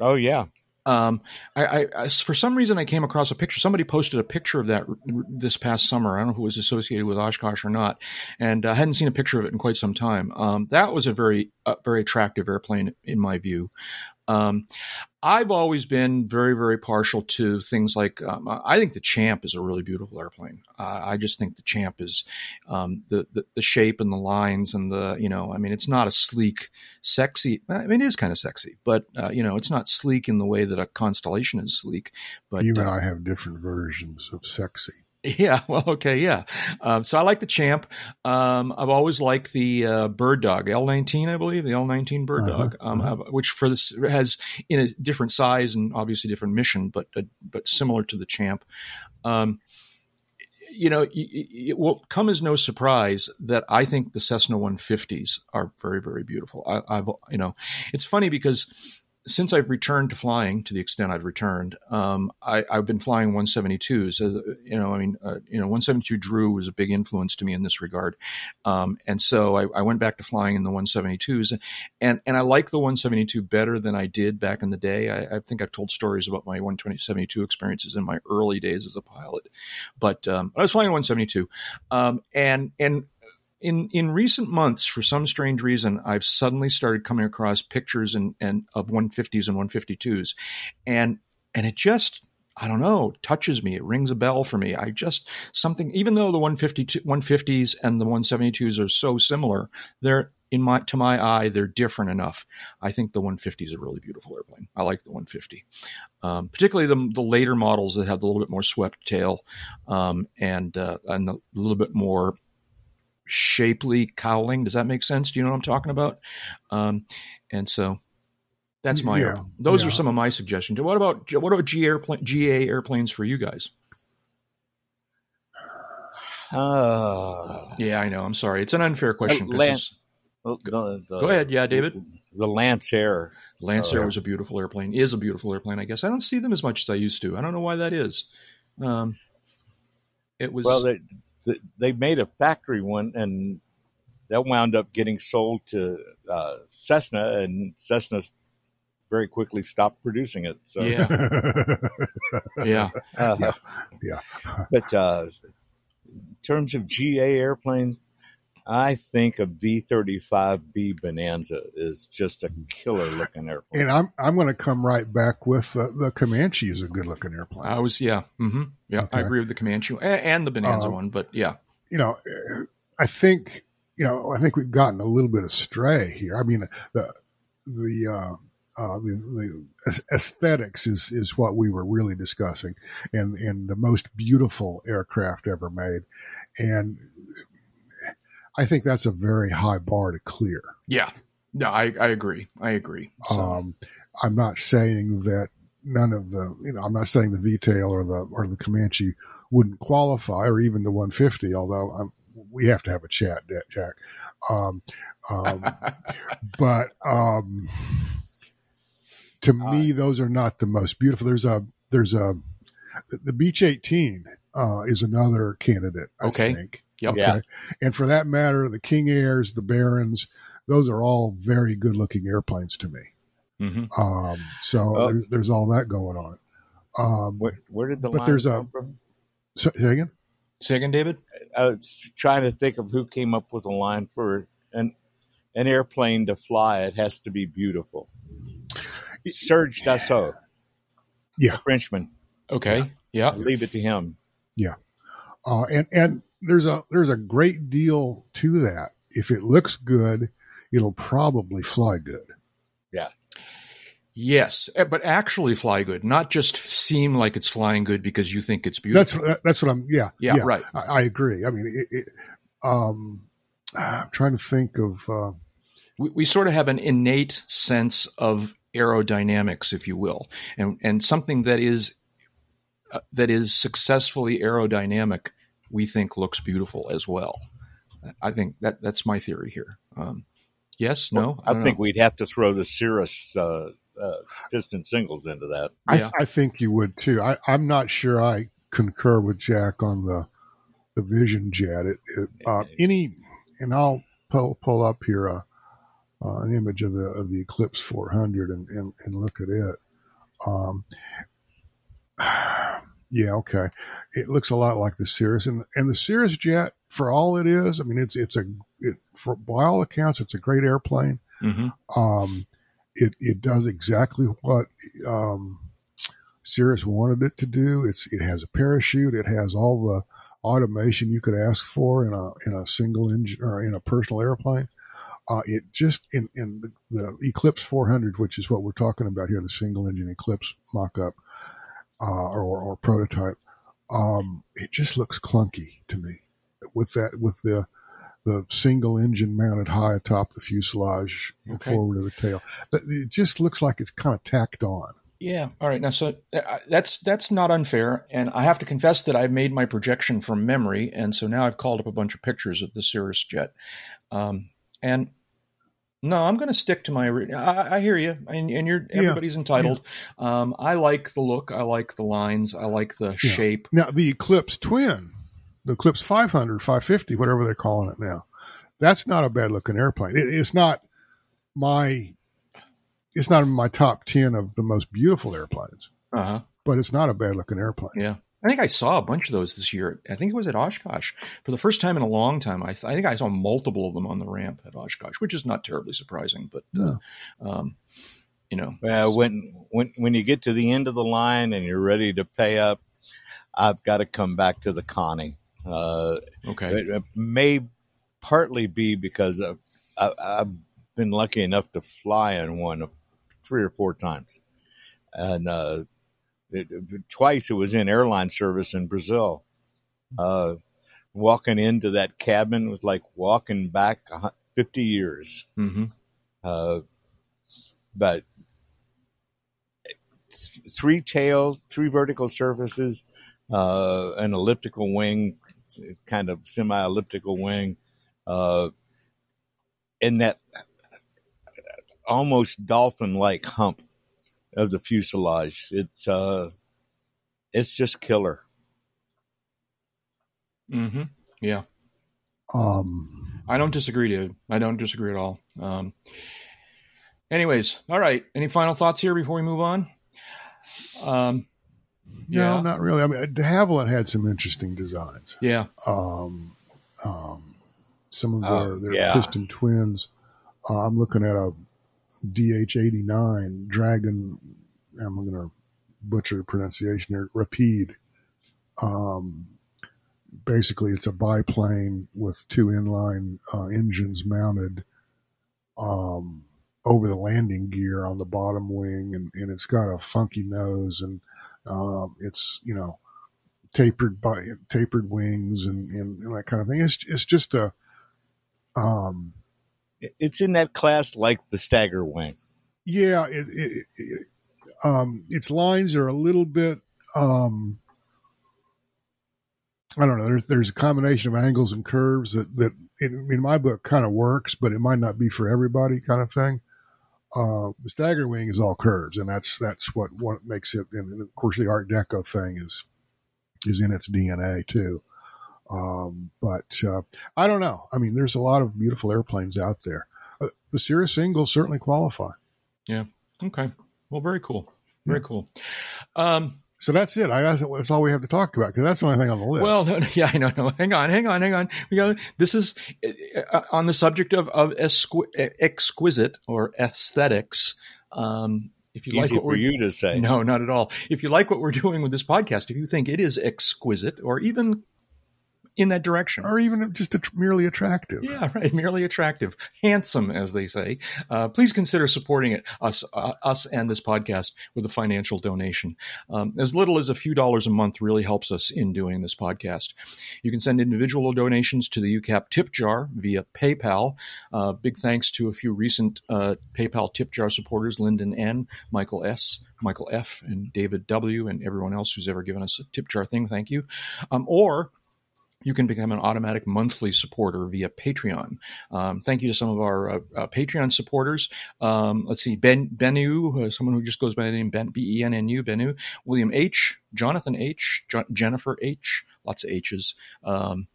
Oh yeah, um, I, I, for some reason, I came across a picture. Somebody posted a picture of that this past summer. I don't know who was associated with Oshkosh or not, and I hadn't seen a picture of it in quite some time. Um, that was a very, uh, very attractive airplane in my view. Um, I've always been very, very partial to things like um, I think the Champ is a really beautiful airplane. Uh, I just think the Champ is um, the, the, the shape and the lines and the you know I mean it's not a sleek, sexy. I mean it is kind of sexy, but uh, you know it's not sleek in the way that a Constellation is sleek. But you and uh, I have different versions of sexy. Yeah, *laughs* well, okay, yeah. Um, so I like the Champ. Um, I've always liked the uh, Bird Dog L19, I believe, the L19 Bird uh-huh, Dog, um, uh-huh. which for this has in a different size and obviously different mission, but uh, but similar to the Champ. Um, you know, it will come as no surprise that I think the Cessna 150s are very, very beautiful. I, I've, you know, it's funny because since I've returned to flying, to the extent I've returned, um, I, have been flying 172s. Uh, you know, I mean, uh, you know, 172 Drew was a big influence to me in this regard, um, and so I, I, went back to flying in the 172s, and and I like the 172 better than I did back in the day. I, I think I've told stories about my 172 experiences in my early days as a pilot, but um, I was flying 172, um, and and in in recent months, for some strange reason, I've suddenly started coming across pictures and, and of 150s and 152s, and and it just I don't know touches me. It rings a bell for me. I just something even though the 152 150s and the 172s are so similar, they're in my to my eye they're different enough. I think the 150 is a really beautiful airplane. I like the 150, um, particularly the the later models that have a little bit more swept tail um, and uh, and a little bit more shapely cowling. Does that make sense? Do you know what I'm talking about? Um, and so that's my yeah, those yeah. are some of my suggestions. What about what about G airplane GA airplanes for you guys? Uh, yeah, I know. I'm sorry. It's an unfair question. Uh, Lance, the, the, Go ahead. Yeah, David. The Lancair. Lancair uh, was a beautiful airplane. Is a beautiful airplane. I guess I don't see them as much as I used to. I don't know why that is. Um, it was well. They, they made a factory one, and that wound up getting sold to uh, Cessna, and Cessna very quickly stopped producing it. So yeah, *laughs* yeah, uh, yeah, yeah. But uh, in terms of GA airplanes, I think a B thirty five B Bonanza is just a killer *sighs* looking airplane. And I'm I'm going to come right back with uh, the Comanche is a good looking airplane. I was yeah, mm-hmm, yeah. Okay. I agree with the Comanche and the Bonanza um, one, but yeah, you know, I think you know I think we've gotten a little bit astray here. I mean the the uh, uh, the, the aesthetics is is what we were really discussing, and and the most beautiful aircraft ever made, and I think that's a very high bar to clear. Yeah, no, I, I agree. I agree. So, Um, I'm not saying that none of the, you know, I'm not saying the V-tail or the or the Comanche wouldn't qualify, or even the 150. Although I'm, we have to have a chat, Jack. Um, um, *laughs* but um, to me, those are not the most beautiful. There's a there's a the Beech 18 uh, is another candidate. I Okay. think. Yep. Yeah. And for that matter, the King Airs, the Barons, those are all very good looking airplanes to me. mhm. Um, so Oh. there's, there's all that going on. Um, Where, where did the But line there's a- come from? so, say again? Say again, David. I was trying to think of who came up with a line for an an airplane to fly. It has to be beautiful. Serge Dassault, Yeah. Frenchman. Okay. Yeah. I'll leave it to him. Yeah. Uh, and and there's a there's a great deal to that. If it looks good, it'll probably fly good. Yeah. Yes, eh, but actually fly good, not just seem like it's flying good because you think it's beautiful. That's that's what I'm. Yeah, yeah, right. I, I agree. I mean, it, it, um, I'm trying to think of. Uh, we, we sort of have an innate sense of aerodynamics, if you will, and and something that is uh, that is successfully aerodynamic, we think looks beautiful as well. I think that that's my theory here. Um, yes, no, I, don't think know. we'd have to throw the Cirrus uh, uh, piston singles into that. Yeah. I, I think you would too. I, I'm not sure I concur with Jack on the the Vision Jet. It, it, uh, any, and I'll pull, pull up here uh, uh, an image of the of the Eclipse 400 and, and, and look at it. Um, yeah, okay. It looks a lot like the Cirrus, and and the Cirrus Jet, for all it is, I mean, it's it's a it, for by all accounts, it's a great airplane. Mhm. Um, it it does exactly what um, Cirrus wanted it to do. It's it has a parachute. It has all the automation you could ask for in a in a single engine or in a personal airplane. Uh, it just in in the, the Eclipse 400, which is what we're talking about here, the single engine Eclipse mock-up uh, or, or prototype. Um, it just looks clunky to me with that with the the single engine mounted high atop the fuselage Okay. forward of the tail. But it just looks like it's kind of tacked on. Yeah. All right. Now, so uh, that's that's not unfair, and I have to confess that I've made my projection from memory, and so now I've called up a bunch of pictures of the Cirrus jet, um, and no, I'm going to stick to my. I, I hear you, and, and you're Yeah. everybody's entitled. Um, I like the look. I like the lines. I like the Yeah. shape. Now the Eclipse Twin, the Eclipse 500, 550, whatever they're calling it now, that's not a bad looking airplane. It, it's not my, it's not in my top ten of the most beautiful airplanes, Uh huh. but it's not a bad looking airplane. Yeah. I think I saw a bunch of those this year. I think it was at Oshkosh for the first time in a long time. I, th- I think I saw multiple of them on the ramp at Oshkosh, which is not terribly surprising, but uh, um, you know, Well, when when when you get to the end of the line and you're ready to pay up, I've got to come back to the Connie. Uh, okay, it, it may partly be because of, I, I've been lucky enough to fly in one three or four times, and uh, it, twice it was in airline service in Brazil. Uh, walking into that cabin was like walking back fifty years. hmm Uh, but three tails, three vertical surfaces, uh, an elliptical wing, kind of semi-elliptical wing, uh, and that almost dolphin-like hump of the fuselage. It's uh, it's just killer. Mm-hmm. yeah. Um, I don't disagree, dude. I don't disagree at all. Um, anyways, all right. Any final thoughts here before we move on? Um, no, Yeah. not really. I mean, de Havilland had some interesting designs. yeah. Um, um, some of their, Oh, their yeah. piston twins. Uh, I'm looking at a DH89 Dragon. I'm going to butcher pronunciation here. Rapide. Um, basically, it's a biplane with two inline uh, engines mounted um, over the landing gear on the bottom wing, and, and it's got a funky nose, and um, it's you know tapered by tapered wings and, and, and, that kind of thing. It's it's just a um, it's in that class like the stagger wing. Yeah, it, it, it, um, its lines are a little bit. Um, I don't know. There's there's a combination of angles and curves that that in, in my book kind of works, but it might not be for everybody, kind of thing. Uh, the stagger wing is all curves, and that's that's what what makes it. And of course, the Art Deco thing is is in its DNA too. Um, but uh, I don't know. I mean, there's a lot of beautiful airplanes out there. Uh, the Cirrus singles certainly qualify. Yeah. Okay. Well, very cool. Very yeah. cool. Um, so that's it. I that's all we have to talk about because that's the only thing on the list. Well, *laughs* yeah, I know. No, hang on, hang on, hang on. We got this is uh, on the subject of of exquisite or aesthetics. Um, if you Easy like what for you to say, no, not at all. If you like what we're doing with this podcast, if you think it is exquisite or even in that direction. Or even just a, merely attractive. Yeah, *laughs* right. Merely attractive. Handsome, as they say. Uh, please consider supporting it, us, uh, us and this podcast with a financial donation. Um, as little as a few dollars a month really helps us in doing this podcast. You can send individual donations to the UCAP tip jar via PayPal. Uh, big thanks to a few recent uh, PayPal tip jar supporters, Lyndon N., Michael S., Michael F., and David W., and everyone else who's ever given us a tip jar thing. Thank you. Um, or you can become an automatic monthly supporter via Patreon. Um, thank you to some of our uh, uh, Patreon supporters. Um, let's see, Ben Bennu, uh, someone who just goes by the name Ben B E N N U Bennu, William H, Jonathan H, jo- Jennifer H, lots of H's. Um,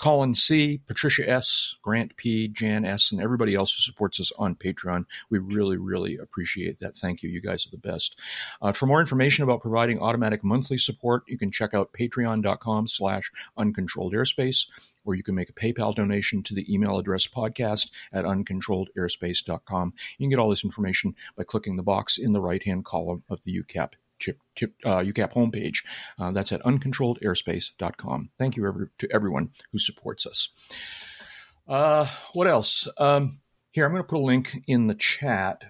Colin C, Patricia S, Grant P, Jan S, and everybody else who supports us on Patreon. We really, really appreciate that. Thank you. You guys are the best. Uh, for more information about providing automatic monthly support, you can check out patreon.com slash uncontrolled airspace, or you can make a PayPal donation to the email address podcast at uncontrolledairspace.com. You can get all this information by clicking the box in the right-hand column of the UCAP chip, chip, uh, UCAP homepage. Uh, that's at uncontrolledairspace.com. Thank you every, to everyone who supports us. Uh, what else? Um, here, I'm going to put a link in the chat.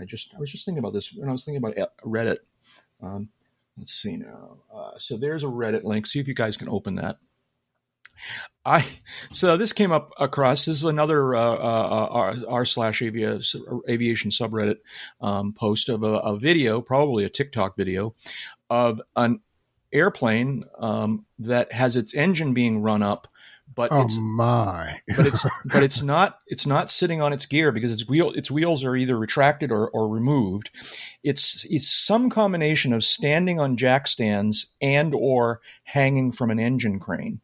I just I was just thinking about this when I was thinking about Reddit. Um, let's see now. Uh, so there's a Reddit link. See if you guys can open that. I so this came up across. This is another uh, uh, r slash aviation subreddit um, post of a, a, video, probably a TikTok video, of an airplane um, that has its engine being run up, but oh it's, my! but it's *laughs* but it's not it's not sitting on its gear because its wheel its wheels are either retracted or, or removed. It's it's some combination of standing on jack stands and or hanging from an engine crane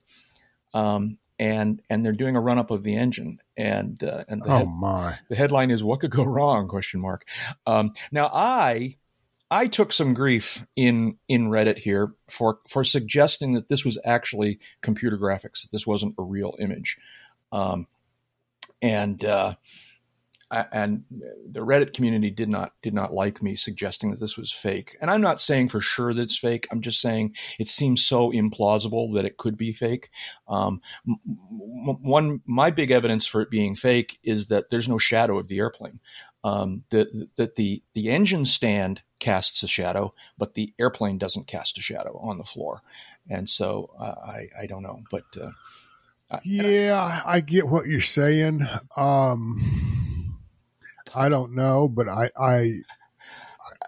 um, and and they're doing a run up of the engine and uh, and the, oh head, my. the headline is what could go wrong? question mark. Um, now i i took some grief in in reddit here for for suggesting that this was actually computer graphics that this wasn't a real image. Um, and uh, and the Reddit community did not did not like me suggesting that this was fake. And I'm not saying for sure that it's fake. I'm just saying it seems so implausible that it could be fake. Um, one my big evidence for it being fake is that there's no shadow of the airplane. Um, that the, the the engine stand casts a shadow, but the airplane doesn't cast a shadow on the floor. And so uh, I I don't know, but. Uh, yeah, I get what you're saying. Um, I don't know, but I, I,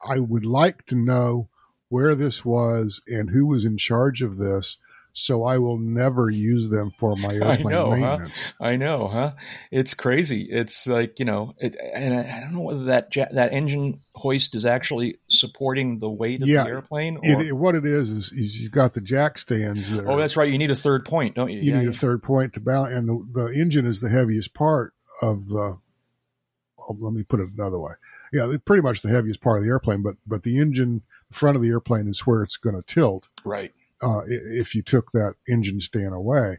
I would like to know where this was and who was in charge of this so I will never use them for my airplane *laughs* I know, maintenance. Huh? I know, huh? It's crazy. It's like you know, it, and I, I, don't know whether that that engine hoist is actually supporting the weight of yeah, the airplane. Or... It, what it is, is is you've got the jack stands. That oh, that's right. You need a third point, don't you? You yeah, need a third point to balance, and the, the engine is the heaviest part of the let me put it another way. Yeah, pretty much the heaviest part of the airplane, but but the engine, the front of the airplane is where it's going to tilt. Right. Uh, if you took that engine stand away,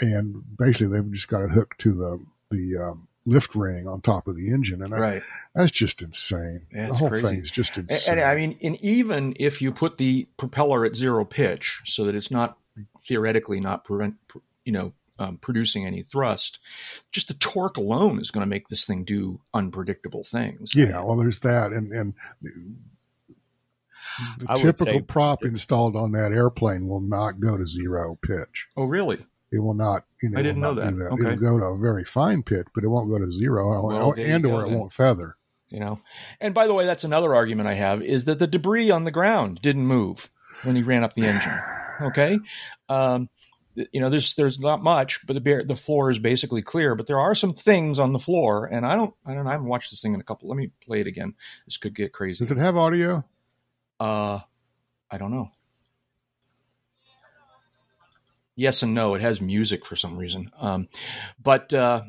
and basically they've just got it hooked to the the um, lift ring on top of the engine, and right. I, that's just insane. Yeah, the whole crazy. thing is just insane. And, and, I mean, and even if you put the propeller at zero pitch, so that it's not theoretically not prevent, you know, um, producing any thrust. Just the torque alone is going to make this thing do unpredictable things. Yeah, well, there's that, and and the I typical prop installed on that airplane will not go to zero pitch. Oh, really? It will not. You know, I didn't know do that. It'll go to a very fine pitch, but it won't go to zero, Well, and or it then. won't feather. You know. And by the way, that's another argument I have is that the debris on the ground didn't move when he ran up the engine. Okay. Um, you know, there's there's not much, but the bear, the floor is basically clear. But there are some things on the floor, and I don't i don't i haven't watched this thing in a couple. Let me play it again. This could get crazy. Does it have audio? Uh, I don't know. Yes and no. It has music for some reason. Um, but uh,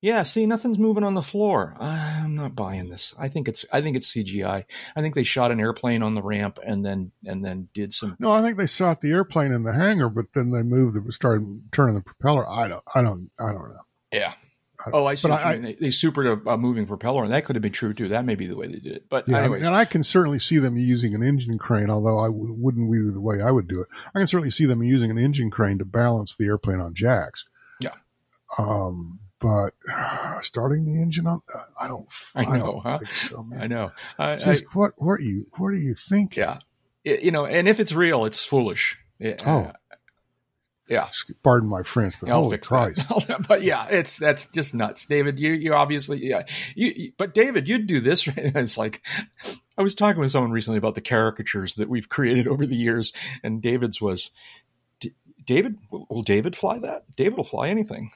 yeah, see, nothing's moving on the floor. I'm not buying this. I think it's I think it's CGI. I think they shot an airplane on the ramp and then and then did some. No, I think they shot the airplane in the hangar, but then they moved, the, started turning the propeller. I don't, I don't, I don't know. Yeah. I- Oh, I see. but What you I- They, they supered a, a moving propeller, and that could have been true too. That may be the way they did it. But Yeah, anyways, and I can certainly see them using an engine crane, although I w- wouldn't do the way I would do it. I can certainly see them using an engine crane to balance the airplane on jacks. Yeah. Um, but *sighs* starting the engine on, I don't, I I, know, don't huh? think so. I know. I, I, what, what are you, what are you thinking? yeah. It- you know, and if it's real, it's foolish. Yeah. Uh, oh. Yeah. Pardon my French, but I'll holy fix Christ. *laughs* that. but yeah, it's that's just nuts, David. You you obviously yeah. You, you- but David, you'd do this. *laughs* Right? It's like I was talking with someone recently about the caricatures that we've created over the years, and David's was David. Will David fly that? David will fly anything.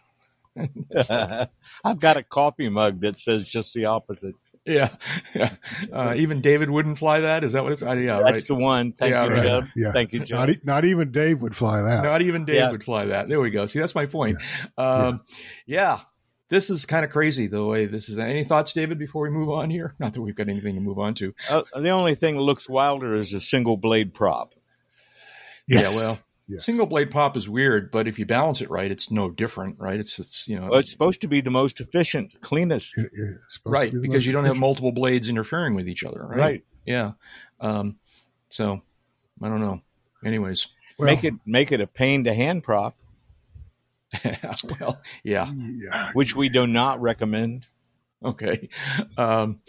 It's *laughs* like, I've got a coffee mug that says just the opposite. yeah, yeah. Uh, *laughs* even David wouldn't fly that. Is that what it's? Uh, yeah, right. That's the one. Thank Yeah, you, right. Jeb. Yeah. Thank you, Not, Jeb. e- not even Dave would fly that. Not even Dave Yeah. would fly that. There we go. See, that's my point. Um, yeah. This is kind of crazy the way this is. Any thoughts, David, before we move on here? Not that we've got anything to move on to. Uh, the only thing that looks wilder is a single blade prop. Yes. Yeah, well, Yes. single blade pop is weird, but if you balance it right, it's no different, right? It's it's you know Well, it's supposed to be the most efficient, cleanest. It- it's right be because you don't have multiple blades interfering with each other, right? Right. Yeah. Um, so I don't know. Anyways, Well, make it make it a pain to hand prop, *laughs* well, yeah. Yeah. which we do not recommend. Okay. Um,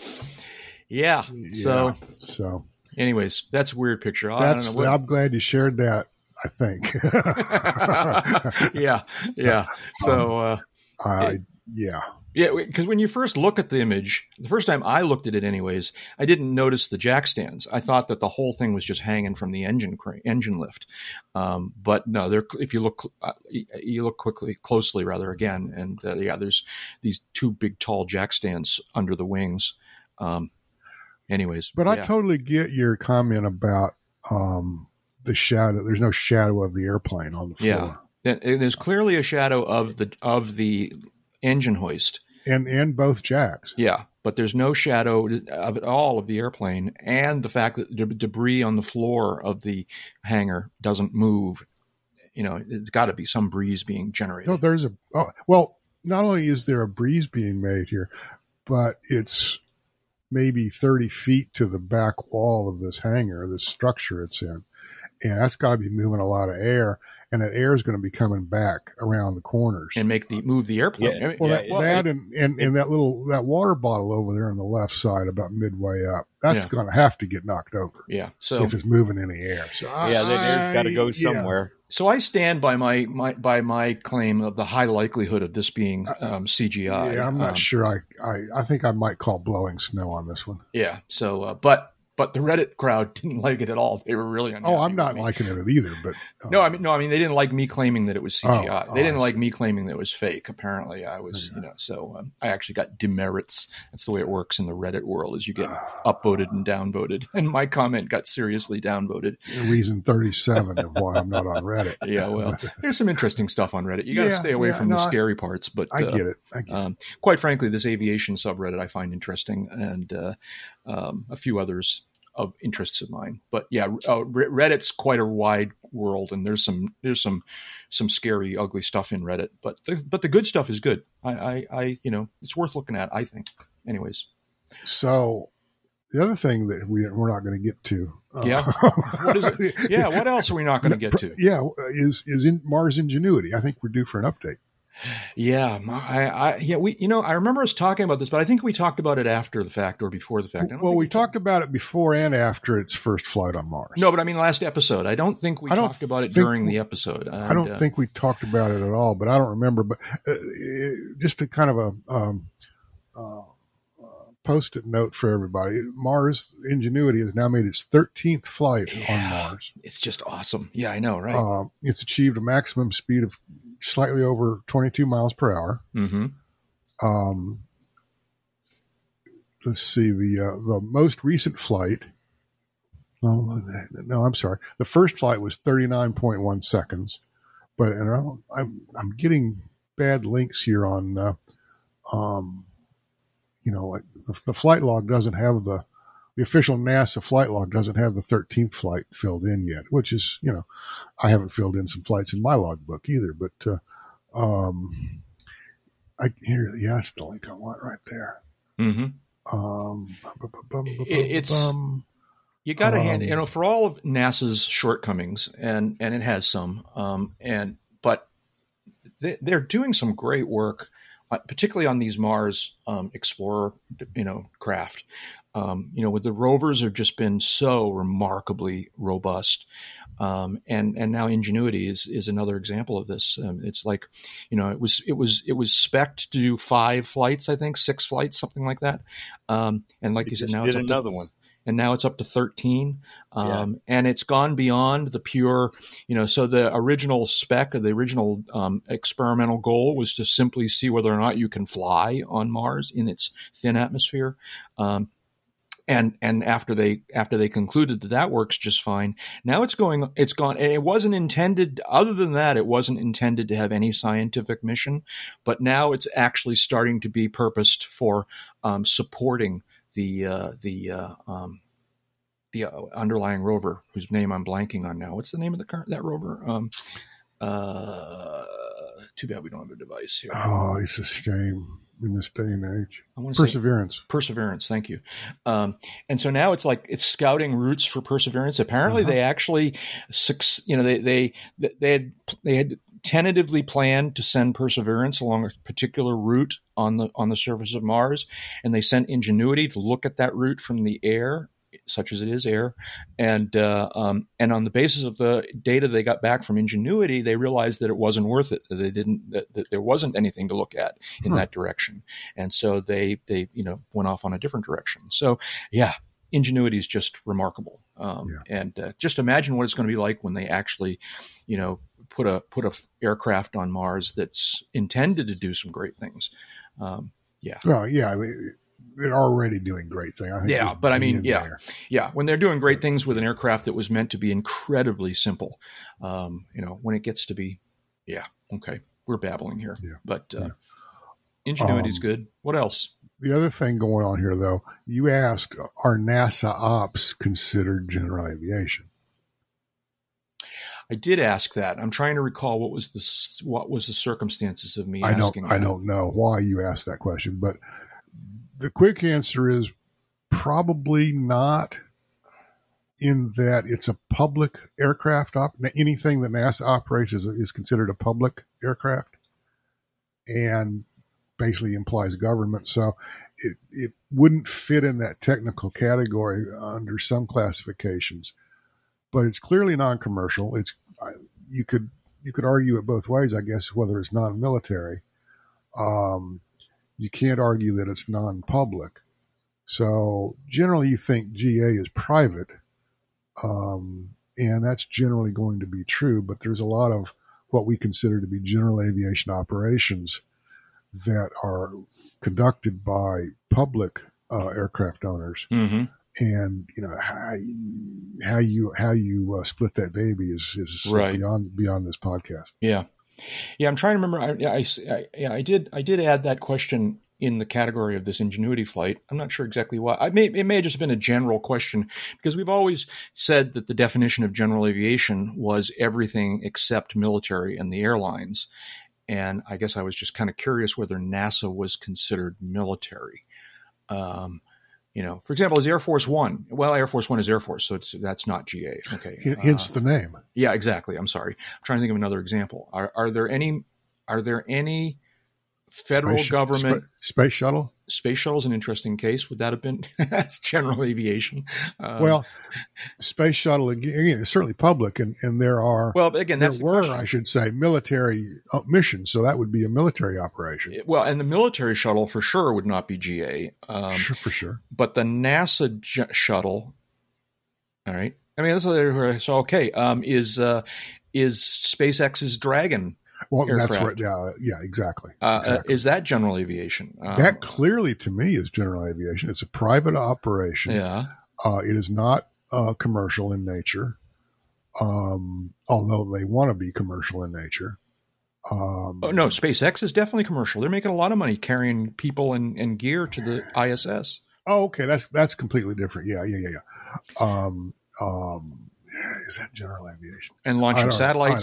yeah. So, Yeah. So anyways, that's a weird picture. I don't that's. know. I'm glad you shared that. I think. *laughs* yeah, yeah. So, uh, I yeah. yeah, because when you first look at the image, the first time I looked at it, anyways, I didn't notice the jack stands. I thought that the whole thing was just hanging from the engine engine lift. Um, but no, there. If you look, uh, you look quickly, closely, rather again, and uh, yeah, there's these two big, tall jack stands under the wings. Um, anyways, But I totally get your comment about um, the shadow. There's no shadow of the airplane on the floor. Yeah. There- There's clearly a shadow of the of the engine hoist. And and both jacks. Yeah, but there's no shadow of it all of the airplane, and the fact that the debris on the floor of the hangar doesn't move. You know, it's got to be some breeze being generated. No, there's a oh, well. Not only is there a breeze being made here, but it's maybe 30 feet to the back wall of this hangar, this structure it's in, and that's got to be moving a lot of air, and that air is going to be coming back around the corners. and make the move the airplane. Yeah. Well, Yeah, that, well, that it- and, and, and that little that water bottle over there on the left side, about midway up, that's Yeah. going to have to get knocked over yeah. So if it's moving in the air. So yeah, that air's got to go I- yeah. somewhere. so I stand by my, my by my claim of the high likelihood of this being um, CGI. Yeah, I'm not Um, sure. I, I I think I might call blowing snow on this one. Yeah. So, uh, but but the Reddit crowd *laughs* didn't like it at all. They were really unhappy Oh, I'm not liking it either, but No, I mean, no, I mean, they didn't like me claiming that it was CGI. Oh, they oh, didn't I like me claiming that it was fake. Apparently, I was, you know, so um, I actually got demerits. That's the way it works in the Reddit world: is you get *sighs* upvoted and downvoted. *laughs* And my comment got seriously downvoted. reason 37 of why I'm not on Reddit. *laughs* Yeah, well, there's some interesting stuff on Reddit. You got to Yeah, stay away yeah, from no, the scary parts. But I uh, get it. I get it. um, quite frankly, this aviation subreddit I find interesting, and uh, um, a few others of interests of mine. But yeah, uh, Reddit's quite a wide world, and there's some there's some some scary, ugly stuff in Reddit. But the, but the good stuff is good. I, I, I you know it's worth looking at. I think. Anyways, So the other thing that we we're not going to get to, uh, yeah, *laughs* what is it? Yeah, what else are we not going to get to? Yeah, is is in Mars Ingenuity? I think we're due for an update. Yeah, I, I, yeah, we, you know, I remember us talking about this, but I think we talked about it after the fact or before the fact. Well, we, we talked about it before and after its first flight on Mars. No, but I mean last episode. I don't think we don't talked about it during the episode. And, I don't uh, think we talked about it at all, but I don't remember. But uh, just a kind of a um, uh, post-it note for everybody. Mars Ingenuity has now made its 13th flight yeah, on Mars. It's just awesome. Yeah, I know, right? Uh, it's achieved a maximum speed of slightly over 22 miles per hour. Mm-hmm. Um, let's see the uh, the most recent flight. No, no, I'm sorry. The first flight was 39.1 seconds, but and I'm I'm getting bad links here on, uh, um, you know, like the, the flight log doesn't have the the official NASA flight log doesn't have the 13th flight filled in yet, which is, you know, I haven't filled in some flights in my logbook either, but, uh, um, I here, yeah, that's the link I want right there. Mm-hmm. Um, it's, you got to um, hand, you know, for all of NASA's shortcomings, and, and it has some, um, and, but they, they're doing some great work uh, particularly on these Mars um, Explorer, you know, craft. Um, you know, with the rovers have just been so remarkably robust. Um, and and now Ingenuity is is another example of this. Um, it's like, you know, it was it was it was spec to do five flights, I think, six flights, something like that. Um, and like you said, now it's another to, one and now it's up to 13 um, yeah. and it's gone beyond the pure you know so the original spec of the original um, experimental goal was to simply see whether or not you can fly on mars in its thin atmosphere um, and and after they after they concluded that that works just fine now it's going it's gone it wasn't intended other than that it wasn't intended to have any scientific mission but now it's actually starting to be purposed for um, supporting the uh, the uh, um, the uh, underlying rover whose name I'm blanking on now. What's the name of the car, that rover? Um, uh, too bad we don't have a device here. Oh, it's a shame in this day and age. Perseverance. Perseverance. Thank you. Um, and so now it's like it's scouting routes for Perseverance. Apparently, uh-huh. they actually, you know, they they they had they had tentatively planned to send Perseverance along a particular route on the on the surface of Mars, and they sent Ingenuity to look at that route from the air, such as it is air, and uh, um, and on the basis of the data they got back from Ingenuity, they realized that it wasn't worth it. That they didn't that, that there wasn't anything to look at in hmm. that direction, and so they they you know went off on a different direction. So yeah, ingenuity is just remarkable. Um, yeah. And uh, just imagine what it's going to be like when they actually, you know, put a put a aircraft on Mars that's intended to do some great things. Um, yeah. Well, yeah. I mean, they're already doing great things. yeah, but I mean, yeah, there. yeah. When they're doing great things with an aircraft that was meant to be incredibly simple, um, you know, when it gets to be, yeah, okay, we're babbling here, yeah. but uh, yeah. ingenuity is um, good. What else? The other thing going on here, though, you asked, are NASA ops considered general aviation? I did ask that. I'm trying to recall what was the what was the circumstances of me I asking. Don't, I don't know why you asked that question, but the quick answer is probably not. In that it's a public aircraft. Op- anything that NASA operates is, is considered a public aircraft, and basically implies government. So it, it wouldn't fit in that technical category under some classifications but it's clearly non-commercial. It's you could you could argue it both ways, I guess, whether it's non-military. Um, you can't argue that it's non-public. So generally, you think GA is private, um, and that's generally going to be true. But there's a lot of what we consider to be general aviation operations that are conducted by public uh, aircraft owners. Mm-hmm and you know how, how you how you uh, split that baby is is right. beyond beyond this podcast. Yeah, yeah. I'm trying to remember. I, I, I, yeah, I did I did add that question in the category of this ingenuity flight. I'm not sure exactly why. I may it may have just been a general question because we've always said that the definition of general aviation was everything except military and the airlines. And I guess I was just kind of curious whether NASA was considered military. Um, You know, for example, is Air Force One? Well, Air Force One is Air Force, so it's that's not GA. Okay, Hence Uh, the name. yeah, exactly. I'm sorry. I'm trying to think of another example. Are are there any are there any federal Space- government spa- space shuttle. Space shuttle is an interesting case? Would that have been *laughs* that's general aviation? Uh, well, space shuttle again, it's certainly public, and and there are well, again, there that's the were, question. I should say, military uh, missions. So that would be a military operation, Well, and the military shuttle for sure would not be GA. Um, sure, for sure. but the NASA j- shuttle, all right. I mean, that's what they're- so okay. Um, is uh, is SpaceX's Dragon? Well, that's right. Yeah, yeah, exactly. Uh, exactly. uh, is that general aviation? Um, that clearly, to me, is general aviation. It's a private operation. yeah. Uh, it is not uh, commercial in nature, um, although they want to be commercial in nature. Um, Oh no, SpaceX is definitely commercial. They're making a lot of money carrying people and, and gear to the ISS Oh, okay. That's that's completely different. Yeah, yeah, yeah, yeah. Um, um, is that general aviation? and launching. I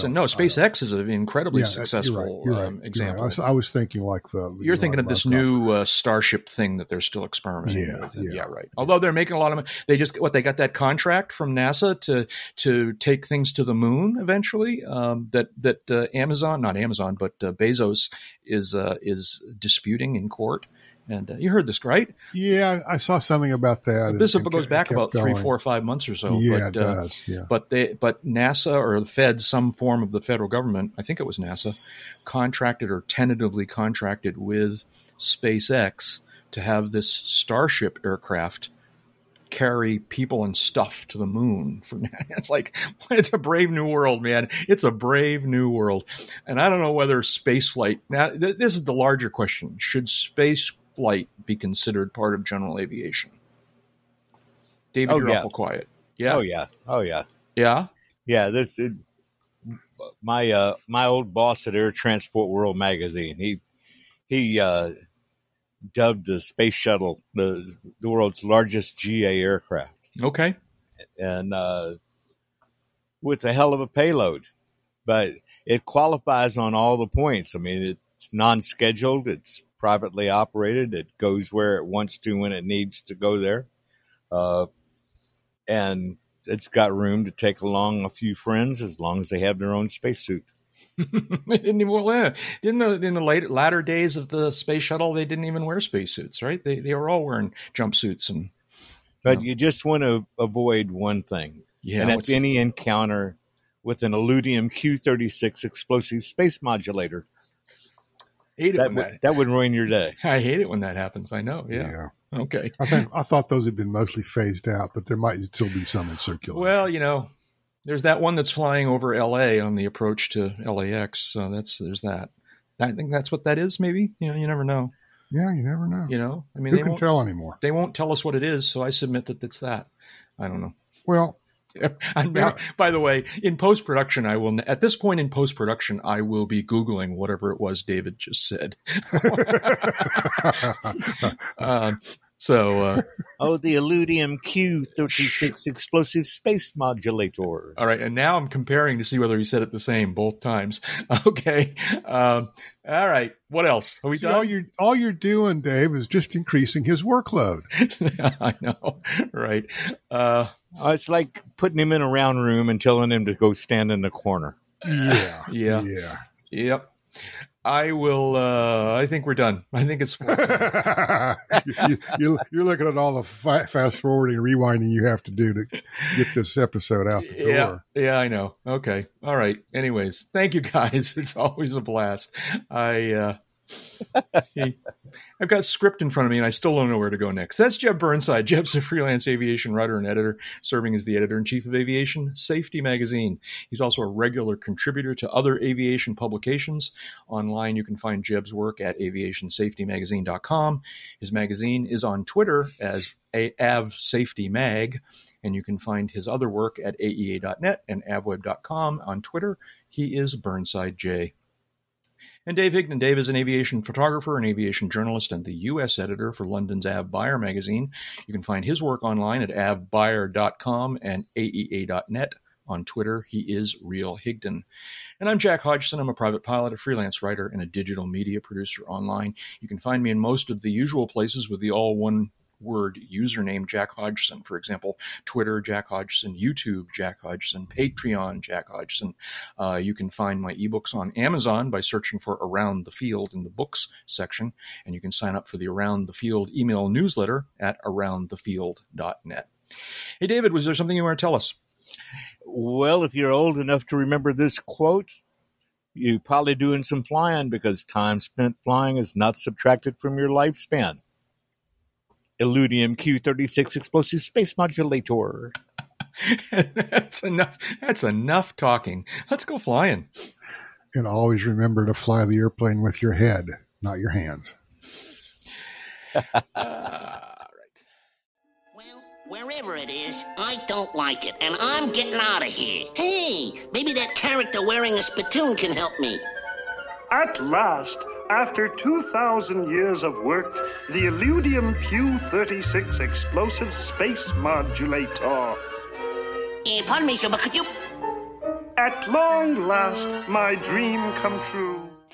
And no, SpaceX is an incredibly Yeah, successful You're right. You're um, you're right. example. I, was, I was thinking like the. You're thinking of this new uh, Starship thing that they're still experimenting Yeah, with. And yeah. right. Although they're making a lot of money, they just what they got that contract from NASA to to take things to the moon eventually. Um, that that uh, Amazon, not Amazon, but uh, Bezos is uh, is disputing in court. And uh, you heard this, right? Yeah, I saw something about that. This and goes back about three, going. four, five months or so. yeah, but, it uh, does. Yeah. but they but NASA or the Fed, some form of the federal government, I think it was NASA, contracted or tentatively contracted with SpaceX to have this Starship aircraft carry people and stuff to the moon. For *laughs* it's like it's a brave new world, man. It's a brave new world, and I don't know whether space flight. Now, th- this is the larger question: Should space flight be considered part of general aviation? David, Oh, you're yeah. awful quiet. Yeah, Oh yeah. Oh yeah. yeah. Yeah. This it, my uh my old boss at Air Transport World magazine. He he uh, dubbed the space shuttle the the world's largest GA aircraft, Okay. and uh, with a hell of a payload, but it qualifies on all the points. I mean, it's non-scheduled. It's privately operated. It goes where it wants to when it needs to go there. Uh, and it's got room to take along a few friends as long as they have their own spacesuit. *laughs* didn't well, yeah. didn't the, in the later latter days of the space shuttle they didn't even wear spacesuits, right? They they were all wearing jumpsuits and But Yeah. you just want to avoid one thing, yeah. and that's any encounter with an Illudium Q36 explosive space modulator. Hate it That when would, that, that would ruin your day. *laughs* I hate it when that happens. I know. Yeah. Okay. I think I thought those had been mostly phased out, but there might still be some in circulation. Well, you know, there's that one that's flying over L.A. on the approach to LAX. So that's there's that. I think that's what that is. Maybe you know. You never know. yeah, you never know. You know. I mean, Who they can won't, tell anymore? they won't tell us what it is. So I submit that it's that. I don't know. Well, *laughs* I'm Yeah. by the way, in post production, I will at this point in post production, I will be googling whatever it was David just said. uh, *laughs* so uh, Oh, the Illudium Q36 explosive space modulator. all right, and now I'm comparing to see whether he said it the same both times. *laughs* Okay, um, all right. What else? Are we see, all you're all you're doing, Dave, is just increasing his workload. I know, right? Uh, Oh, it's like putting him in a round room and telling him to go stand in the corner. Yeah, *laughs* Yeah. yeah. yep. I will. Uh, I think we're done. I think it's. *laughs* you, you, you're looking at all the fa- fast forwarding and rewinding you have to do to get this episode out the Yeah, door. yeah, I know. Okay, all right. Anyways, thank you guys. *laughs* It's always a blast. I uh, see, I've got a script in front of me, and I still don't know where to go next. That's Jeb Burnside. *laughs* Jeb's a freelance aviation writer and editor, serving as the editor in chief of Aviation Safety Magazine. He's also a regular contributor to other aviation publications. Online, you can find Jeb's work at aviationsafetymagazine.com. His magazine is on Twitter as AV Safety Mag, and you can find his other work at aea.net and avweb.com. On Twitter, he is Burnside J. And Dave Higdon. Dave is an aviation photographer and aviation journalist and the U.S. editor for London's Av Buyer magazine. You can find his work online at avbuyer.com and aea.net. On Twitter, he is Real Higdon. And I'm Jack Hodgson. I'm a private pilot, a freelance writer, and a digital media producer online. You can find me in most of the usual places with the all one word username Jack Hodgson. For example, Twitter Jack Hodgson, YouTube Jack Hodgson, Patreon Jack Hodgson. Uh, you can find my ebooks on Amazon by searching for Around the Field in the books section, and you can sign up for the Around the Field email newsletter at aroundthefield.net. Hey, David, was there something you want to tell us? Well, if you're old enough to remember this quote, you're probably doing some flying because time spent flying is not subtracted from your lifespan. Illudium Q36 explosive space modulator. that's enough. That's enough talking. Let's go flying. And always remember to fly the airplane with your head, not your hands. *laughs* uh, Wherever it is, I don't like it, and I'm getting out of here. Hey, maybe that character wearing a spittoon can help me. At last, after 2,000 years of work, the Illudium Q-36 explosive space modulator. Uh, pardon me, sir, but could you... At long last, my dream come true.